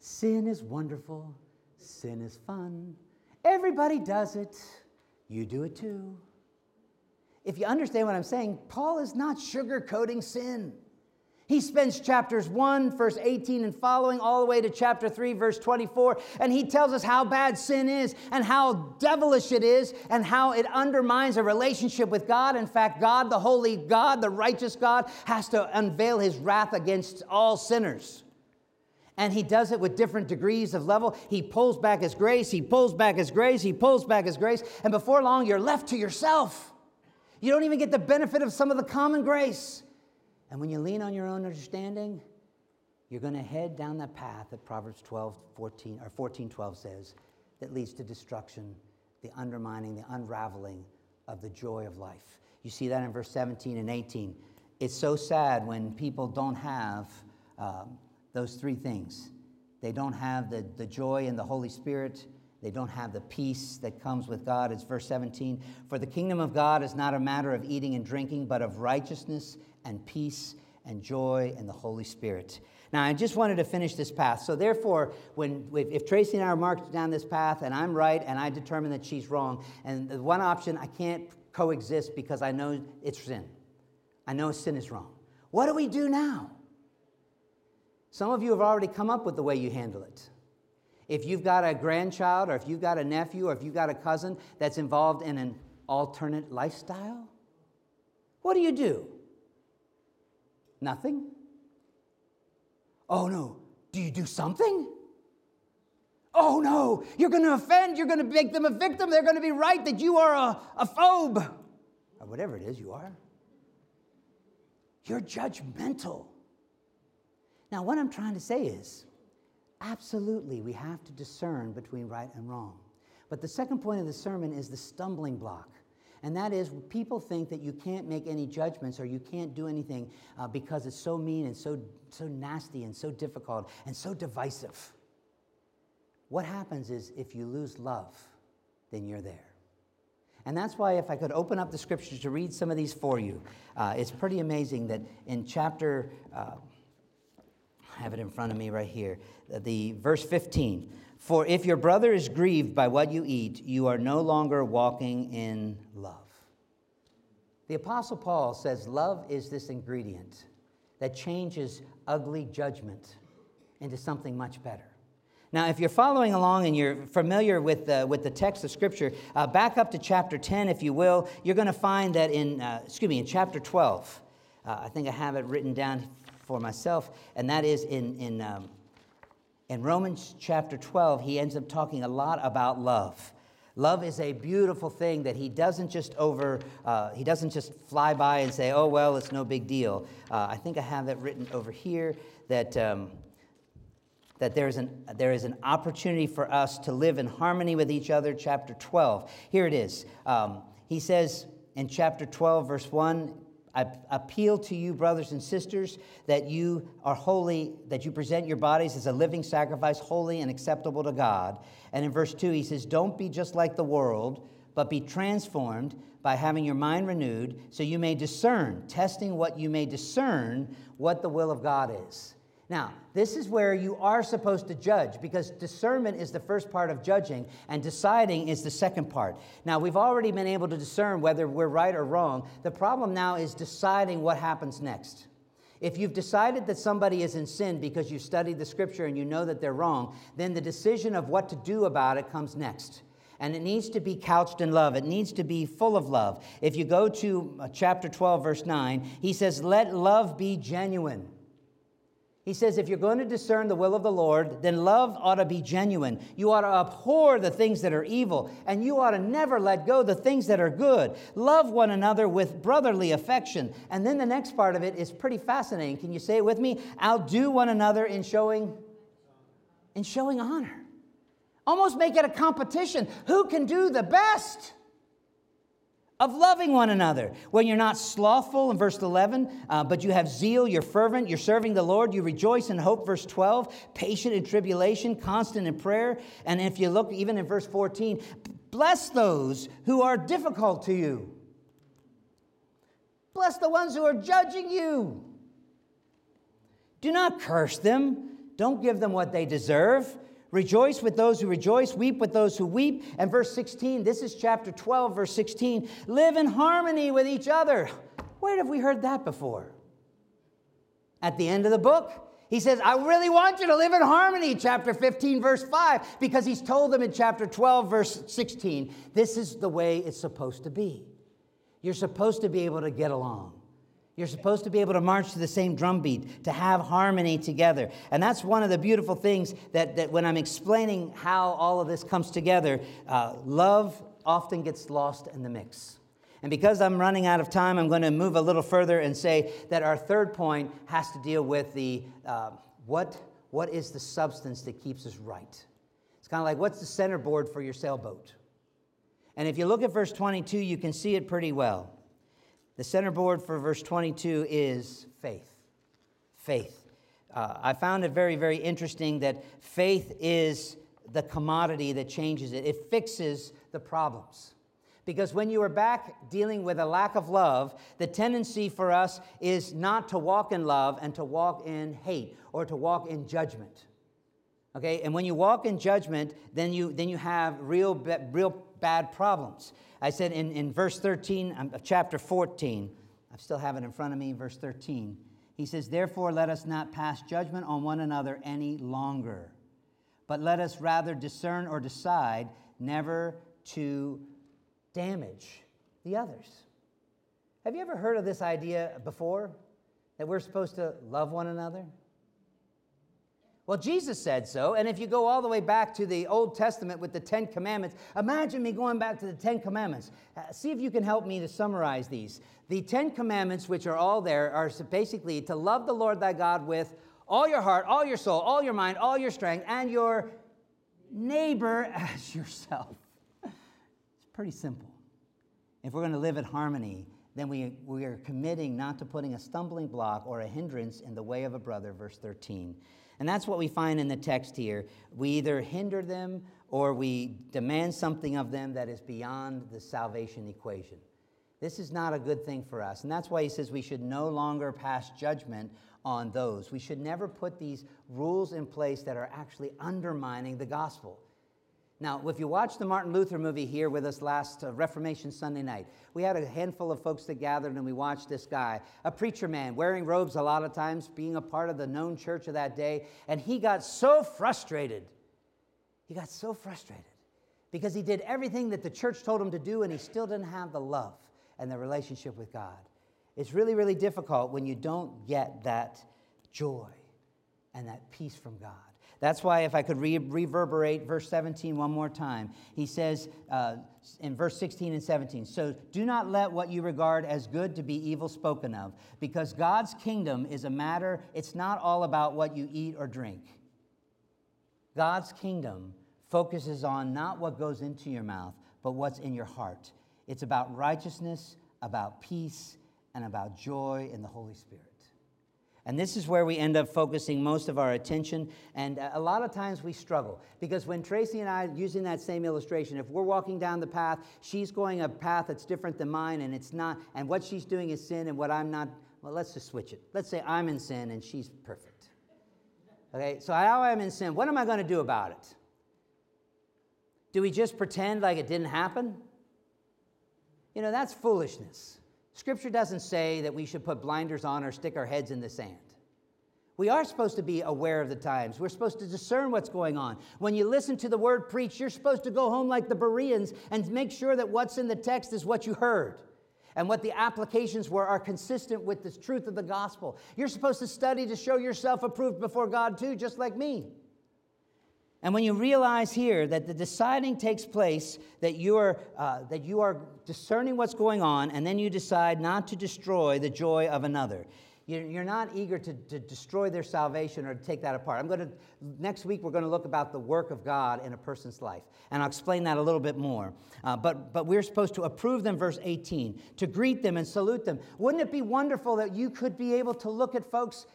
Sin is wonderful, sin is fun. Everybody does it. You do it too. If you understand what I'm saying, Paul is not sugarcoating sin. He spends chapters 1, verse 18 and following, all the way to chapter 3, verse 24, and he tells us how bad sin is and how devilish it is and how it undermines a relationship with God. In fact, God, the holy God, the righteous God, has to unveil his wrath against all sinners. And he does it with different degrees of level. He pulls back his grace, he pulls back his grace, he pulls back his grace, and before long, you're left to yourself. You don't even get the benefit of some of the common grace. And when you lean on your own understanding, you're going to head down that path that Proverbs 12, 14, or 14, 12 says that leads to destruction, the undermining, the unraveling of the joy of life. You see that in verse 17 and 18. It's so sad when people don't have um, those three things. They don't have the, the joy in the Holy Spirit. They don't have the peace that comes with God. It's verse 17. For the kingdom of God is not a matter of eating and drinking, but of righteousness and peace and joy and the Holy Spirit. Now, I just wanted to finish this path. So, therefore, when if Tracy and I are marked down this path and I'm right and I determine that she's wrong, and the one option I can't coexist because I know it's sin, I know sin is wrong. What do we do now? Some of you have already come up with the way you handle it. If you've got a grandchild, or if you've got a nephew, or if you've got a cousin that's involved in an alternate lifestyle, what do you do? Nothing? Oh no, do you do something? Oh no, you're going to offend, you're going to make them a victim, they're going to be right that you are a, a phobe, or whatever it is you are. You're judgmental. Now, what I'm trying to say is absolutely, we have to discern between right and wrong. But the second point of the sermon is the stumbling block. And that is, people think that you can't make any judgments or you can't do anything uh, because it's so mean and so, so nasty and so difficult and so divisive. What happens is if you lose love, then you're there. And that's why, if I could open up the scriptures to read some of these for you, uh, it's pretty amazing that in chapter, uh, I have it in front of me right here, the verse 15. For if your brother is grieved by what you eat, you are no longer walking in love. The Apostle Paul says love is this ingredient that changes ugly judgment into something much better. Now, if you're following along and you're familiar with the, with the text of Scripture, uh, back up to chapter 10, if you will, you're going to find that in, uh, excuse me, in chapter 12, uh, I think I have it written down for myself, and that is in, in um, in Romans chapter 12, he ends up talking a lot about love. Love is a beautiful thing that he doesn't just over, uh, he doesn't just fly by and say, oh, well, it's no big deal. Uh, I think I have that written over here that, um, that there is, an, there is an opportunity for us to live in harmony with each other. Chapter 12. Here it is. Um, he says in chapter 12, verse 1, I appeal to you, brothers and sisters, that you are holy, that you present your bodies as a living sacrifice, holy and acceptable to God. And in verse 2, he says, Don't be just like the world, but be transformed by having your mind renewed so you may discern, testing what you may discern what the will of God is. Now, this is where you are supposed to judge because discernment is the first part of judging and deciding is the second part. Now, we've already been able to discern whether we're right or wrong. The problem now is deciding what happens next. If you've decided that somebody is in sin because you studied the scripture and you know that they're wrong, then the decision of what to do about it comes next. And it needs to be couched in love. It needs to be full of love. If you go to uh, chapter 12, verse 9, he says, Let love be genuine. He says, if you're going to discern the will of the Lord, then love ought to be genuine. You ought to abhor the things that are evil, and you ought to never let go the things that are good. Love one another with brotherly affection. And then the next part of it is pretty fascinating. Can you say it with me? Outdo one another in showing in showing honor. Almost make it a competition. Who can do the best? Of loving one another. When you're not slothful in verse 11, uh, but you have zeal, you're fervent, you're serving the Lord, you rejoice in hope, verse 12, patient in tribulation, constant in prayer. And if you look even in verse 14, bless those who are difficult to you. Bless the ones who are judging you. Do not curse them. Don't give them what they deserve. Rejoice with those who rejoice, weep with those who weep. And verse 16, this is chapter 12, verse 16 live in harmony with each other. Where have we heard that before? At the end of the book, he says, I really want you to live in harmony, chapter 15, verse 5, because he's told them in chapter 12, verse 16, this is the way it's supposed to be. You're supposed to be able to get along. You're supposed to be able to march to the same drumbeat, to have harmony together. And that's one of the beautiful things that, that when I'm explaining how all of this comes together, uh, love often gets lost in the mix. And because I'm running out of time, I'm going to move a little further and say that our third point has to deal with the uh, what, what is the substance that keeps us right? It's kind of like what's the centerboard for your sailboat? And if you look at verse 22, you can see it pretty well. The centerboard for verse 22 is faith. Faith. Uh, I found it very, very interesting that faith is the commodity that changes it, it fixes the problems. Because when you are back dealing with a lack of love, the tendency for us is not to walk in love and to walk in hate or to walk in judgment. Okay, and when you walk in judgment, then you, then you have real, real bad problems. I said in, in verse 13 um, of chapter 14, I still have it in front of me, verse 13. He says, Therefore, let us not pass judgment on one another any longer, but let us rather discern or decide never to damage the others. Have you ever heard of this idea before? That we're supposed to love one another? Well, Jesus said so. And if you go all the way back to the Old Testament with the Ten Commandments, imagine me going back to the Ten Commandments. Uh, see if you can help me to summarize these. The Ten Commandments, which are all there, are basically to love the Lord thy God with all your heart, all your soul, all your mind, all your strength, and your neighbor as yourself. It's pretty simple. If we're going to live in harmony, then we, we are committing not to putting a stumbling block or a hindrance in the way of a brother, verse 13. And that's what we find in the text here. We either hinder them or we demand something of them that is beyond the salvation equation. This is not a good thing for us. And that's why he says we should no longer pass judgment on those. We should never put these rules in place that are actually undermining the gospel. Now, if you watched the Martin Luther movie here with us last uh, Reformation Sunday night, we had a handful of folks that gathered and we watched this guy, a preacher man, wearing robes a lot of times, being a part of the known church of that day, and he got so frustrated. He got so frustrated because he did everything that the church told him to do and he still didn't have the love and the relationship with God. It's really, really difficult when you don't get that joy and that peace from God. That's why, if I could re- reverberate verse 17 one more time, he says uh, in verse 16 and 17 So do not let what you regard as good to be evil spoken of, because God's kingdom is a matter, it's not all about what you eat or drink. God's kingdom focuses on not what goes into your mouth, but what's in your heart. It's about righteousness, about peace, and about joy in the Holy Spirit. And this is where we end up focusing most of our attention. And uh, a lot of times we struggle because when Tracy and I, using that same illustration, if we're walking down the path, she's going a path that's different than mine, and it's not, and what she's doing is sin, and what I'm not, well, let's just switch it. Let's say I'm in sin and she's perfect. Okay, so how I'm in sin, what am I going to do about it? Do we just pretend like it didn't happen? You know, that's foolishness. Scripture doesn't say that we should put blinders on or stick our heads in the sand. We are supposed to be aware of the times. We're supposed to discern what's going on. When you listen to the word preached, you're supposed to go home like the Bereans and make sure that what's in the text is what you heard and what the applications were are consistent with the truth of the gospel. You're supposed to study to show yourself approved before God, too, just like me. And when you realize here that the deciding takes place, that you, are, uh, that you are discerning what's going on, and then you decide not to destroy the joy of another. You're not eager to, to destroy their salvation or to take that apart. I'm going to, next week, we're going to look about the work of God in a person's life. And I'll explain that a little bit more. Uh, but, but we're supposed to approve them, verse 18, to greet them and salute them. Wouldn't it be wonderful that you could be able to look at folks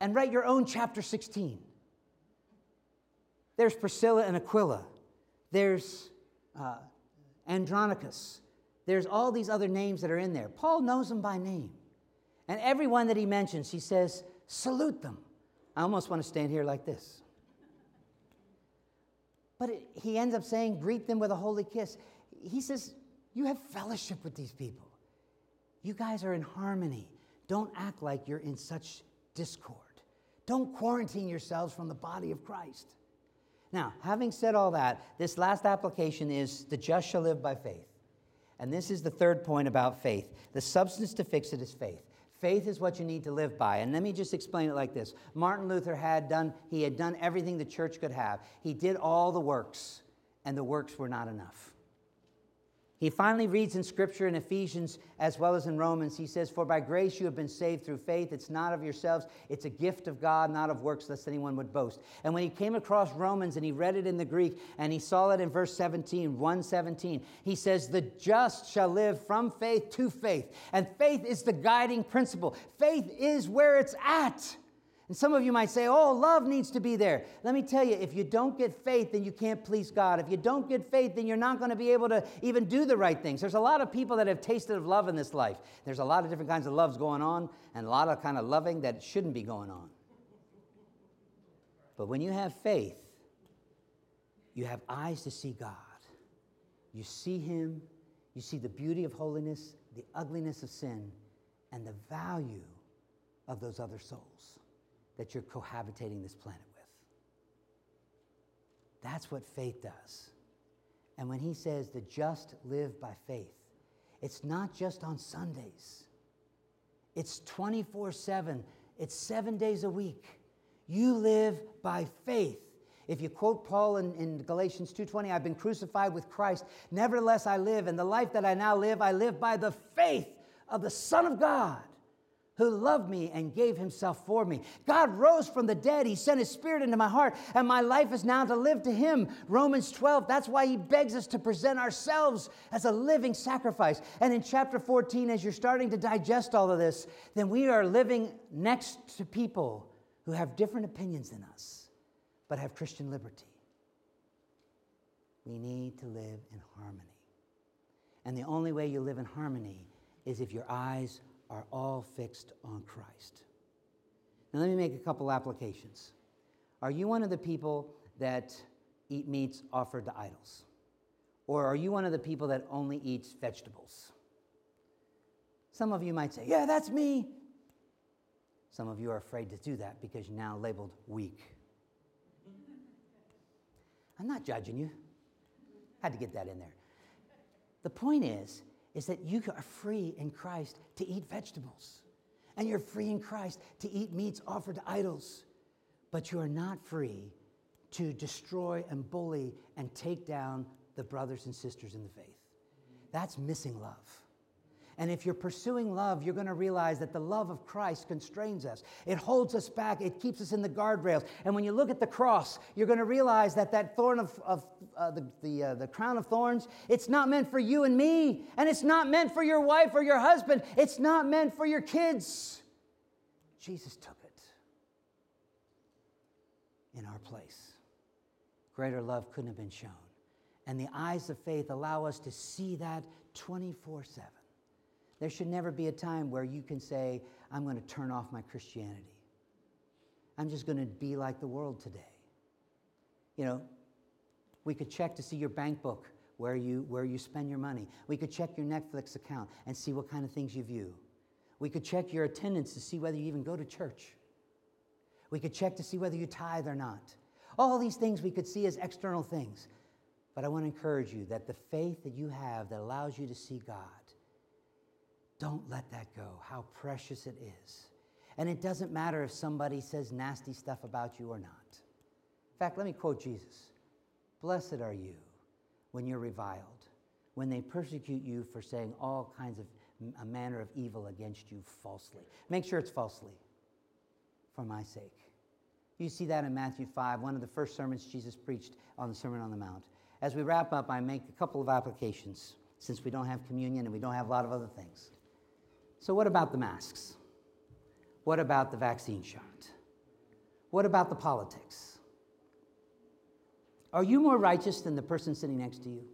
and write your own chapter 16? There's Priscilla and Aquila. There's uh, Andronicus. There's all these other names that are in there. Paul knows them by name. And everyone that he mentions, he says, salute them. I almost want to stand here like this. But it, he ends up saying, greet them with a holy kiss. He says, You have fellowship with these people. You guys are in harmony. Don't act like you're in such discord. Don't quarantine yourselves from the body of Christ. Now, having said all that, this last application is the just shall live by faith. And this is the third point about faith. The substance to fix it is faith. Faith is what you need to live by. And let me just explain it like this. Martin Luther had done he had done everything the church could have. He did all the works, and the works were not enough. He finally reads in Scripture in Ephesians as well as in Romans. He says, For by grace you have been saved through faith. It's not of yourselves, it's a gift of God, not of works, lest anyone would boast. And when he came across Romans and he read it in the Greek and he saw it in verse 17, 117, he says, The just shall live from faith to faith. And faith is the guiding principle, faith is where it's at. And some of you might say, oh, love needs to be there. Let me tell you, if you don't get faith, then you can't please God. If you don't get faith, then you're not going to be able to even do the right things. There's a lot of people that have tasted of love in this life. There's a lot of different kinds of loves going on, and a lot of kind of loving that shouldn't be going on. But when you have faith, you have eyes to see God. You see Him, you see the beauty of holiness, the ugliness of sin, and the value of those other souls that you're cohabitating this planet with. That's what faith does. And when he says the just live by faith, it's not just on Sundays, it's 24 7, it's seven days a week. You live by faith. If you quote Paul in, in Galatians 2:20, I've been crucified with Christ. Nevertheless, I live, and the life that I now live, I live by the faith of the Son of God who loved me and gave himself for me. God rose from the dead. He sent his spirit into my heart, and my life is now to live to him. Romans 12, that's why he begs us to present ourselves as a living sacrifice. And in chapter 14, as you're starting to digest all of this, then we are living next to people who have different opinions than us, but have Christian liberty. We need to live in harmony. And the only way you live in harmony is if your eyes are all fixed on Christ. Now, let me make a couple applications. Are you one of the people that eat meats offered to idols? Or are you one of the people that only eats vegetables? Some of you might say, Yeah, that's me. Some of you are afraid to do that because you're now labeled weak. I'm not judging you. I had to get that in there. The point is, is that you are free in Christ to eat vegetables. And you're free in Christ to eat meats offered to idols. But you are not free to destroy and bully and take down the brothers and sisters in the faith. That's missing love. And if you're pursuing love, you're going to realize that the love of Christ constrains us. It holds us back, it keeps us in the guardrails. And when you look at the cross, you're going to realize that that thorn of, of uh, the, the, uh, the crown of thorns, it's not meant for you and me. And it's not meant for your wife or your husband. It's not meant for your kids. Jesus took it in our place. Greater love couldn't have been shown. And the eyes of faith allow us to see that 24 7. There should never be a time where you can say, I'm going to turn off my Christianity. I'm just going to be like the world today. You know, we could check to see your bank book where you, where you spend your money. We could check your Netflix account and see what kind of things you view. We could check your attendance to see whether you even go to church. We could check to see whether you tithe or not. All these things we could see as external things. But I want to encourage you that the faith that you have that allows you to see God, don't let that go. How precious it is. And it doesn't matter if somebody says nasty stuff about you or not. In fact, let me quote Jesus Blessed are you when you're reviled, when they persecute you for saying all kinds of a manner of evil against you falsely. Make sure it's falsely for my sake. You see that in Matthew 5, one of the first sermons Jesus preached on the Sermon on the Mount. As we wrap up, I make a couple of applications since we don't have communion and we don't have a lot of other things. So, what about the masks? What about the vaccine shot? What about the politics? Are you more righteous than the person sitting next to you?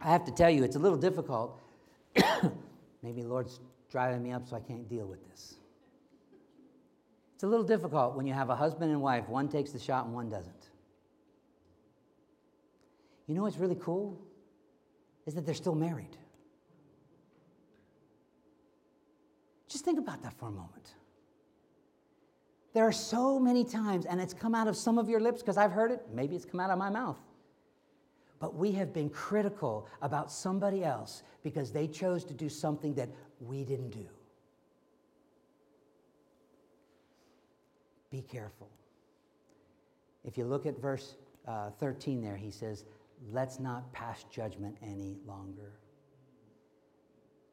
I have to tell you, it's a little difficult. Maybe the Lord's driving me up so I can't deal with this. It's a little difficult when you have a husband and wife, one takes the shot and one doesn't. You know what's really cool? Is that they're still married. Just think about that for a moment. There are so many times, and it's come out of some of your lips because I've heard it, maybe it's come out of my mouth. But we have been critical about somebody else because they chose to do something that we didn't do. Be careful. If you look at verse uh, 13 there, he says, Let's not pass judgment any longer.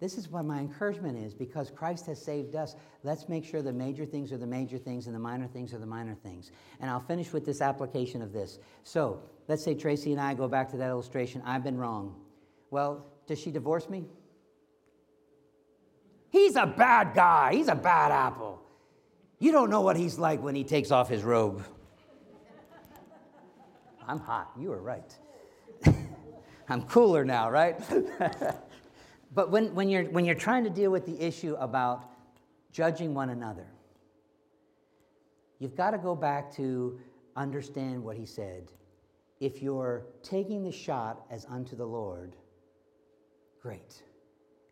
This is what my encouragement is because Christ has saved us. Let's make sure the major things are the major things and the minor things are the minor things. And I'll finish with this application of this. So let's say Tracy and I go back to that illustration. I've been wrong. Well, does she divorce me? He's a bad guy. He's a bad apple. You don't know what he's like when he takes off his robe. I'm hot. You were right. I'm cooler now, right? But when, when, you're, when you're trying to deal with the issue about judging one another, you've got to go back to understand what he said. If you're taking the shot as unto the Lord, great.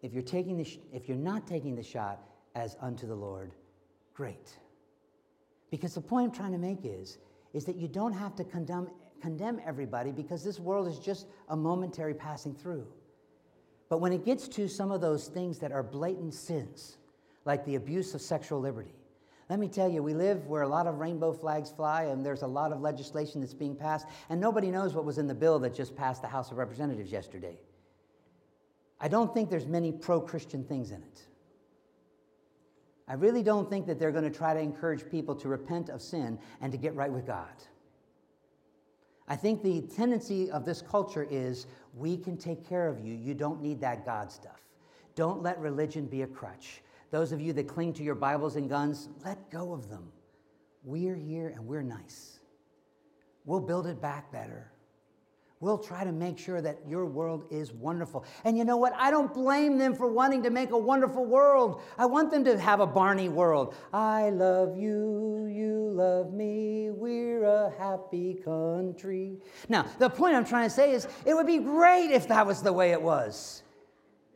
If you're, taking the sh- if you're not taking the shot as unto the Lord, great. Because the point I'm trying to make is, is that you don't have to condemn, condemn everybody because this world is just a momentary passing through. But when it gets to some of those things that are blatant sins, like the abuse of sexual liberty, let me tell you, we live where a lot of rainbow flags fly, and there's a lot of legislation that's being passed, and nobody knows what was in the bill that just passed the House of Representatives yesterday. I don't think there's many pro Christian things in it. I really don't think that they're going to try to encourage people to repent of sin and to get right with God. I think the tendency of this culture is we can take care of you. You don't need that God stuff. Don't let religion be a crutch. Those of you that cling to your Bibles and guns, let go of them. We're here and we're nice. We'll build it back better. We'll try to make sure that your world is wonderful. And you know what? I don't blame them for wanting to make a wonderful world. I want them to have a Barney world. I love you, you love me, we're a happy country. Now, the point I'm trying to say is it would be great if that was the way it was.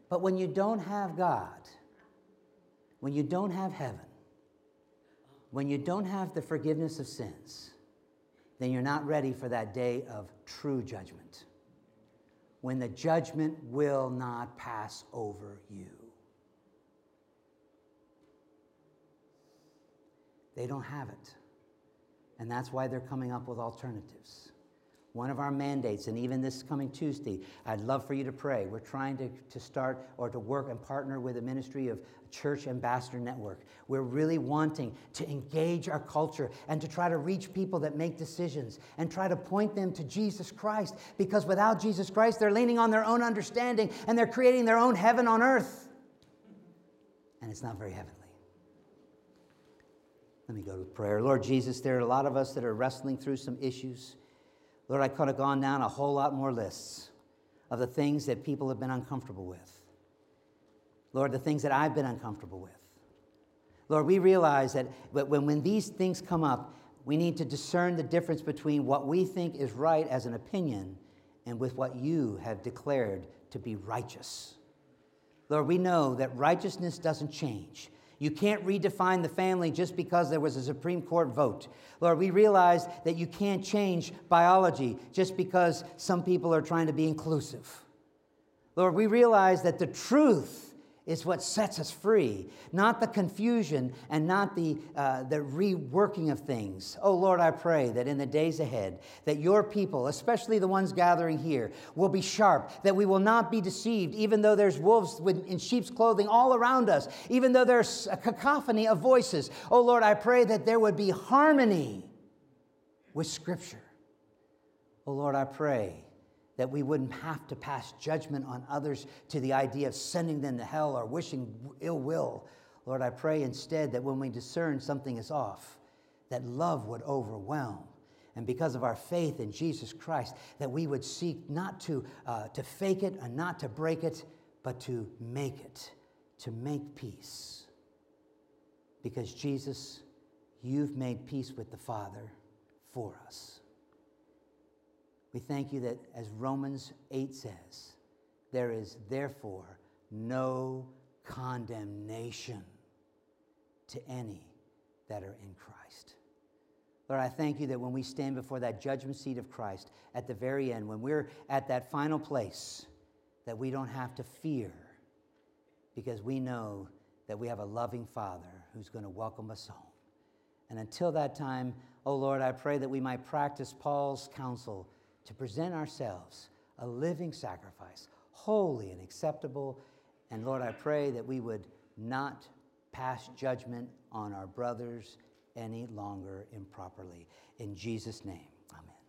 But when you don't have God, when you don't have heaven, when you don't have the forgiveness of sins, then you're not ready for that day of true judgment, when the judgment will not pass over you. They don't have it. And that's why they're coming up with alternatives one of our mandates, and even this coming Tuesday, I'd love for you to pray. We're trying to, to start or to work and partner with the ministry of Church Ambassador Network. We're really wanting to engage our culture and to try to reach people that make decisions and try to point them to Jesus Christ because without Jesus Christ, they're leaning on their own understanding and they're creating their own heaven on earth. and it's not very heavenly. Let me go to prayer. Lord Jesus, there are a lot of us that are wrestling through some issues. Lord, I could have gone down a whole lot more lists of the things that people have been uncomfortable with. Lord, the things that I've been uncomfortable with. Lord, we realize that when, when these things come up, we need to discern the difference between what we think is right as an opinion and with what you have declared to be righteous. Lord, we know that righteousness doesn't change. You can't redefine the family just because there was a Supreme Court vote. Lord, we realize that you can't change biology just because some people are trying to be inclusive. Lord, we realize that the truth is what sets us free, not the confusion and not the, uh, the reworking of things. Oh Lord, I pray that in the days ahead, that your people, especially the ones gathering here, will be sharp, that we will not be deceived, even though there's wolves in sheep's clothing all around us, even though there's a cacophony of voices. Oh Lord, I pray that there would be harmony with Scripture. Oh Lord, I pray that we wouldn't have to pass judgment on others to the idea of sending them to hell or wishing ill will. Lord, I pray instead that when we discern something is off, that love would overwhelm. And because of our faith in Jesus Christ, that we would seek not to, uh, to fake it and not to break it, but to make it, to make peace. Because Jesus, you've made peace with the Father for us. We thank you that, as Romans 8 says, there is therefore no condemnation to any that are in Christ. Lord, I thank you that when we stand before that judgment seat of Christ at the very end, when we're at that final place, that we don't have to fear because we know that we have a loving Father who's going to welcome us home. And until that time, oh Lord, I pray that we might practice Paul's counsel to present ourselves a living sacrifice, holy and acceptable. And Lord, I pray that we would not pass judgment on our brothers any longer improperly. In Jesus' name.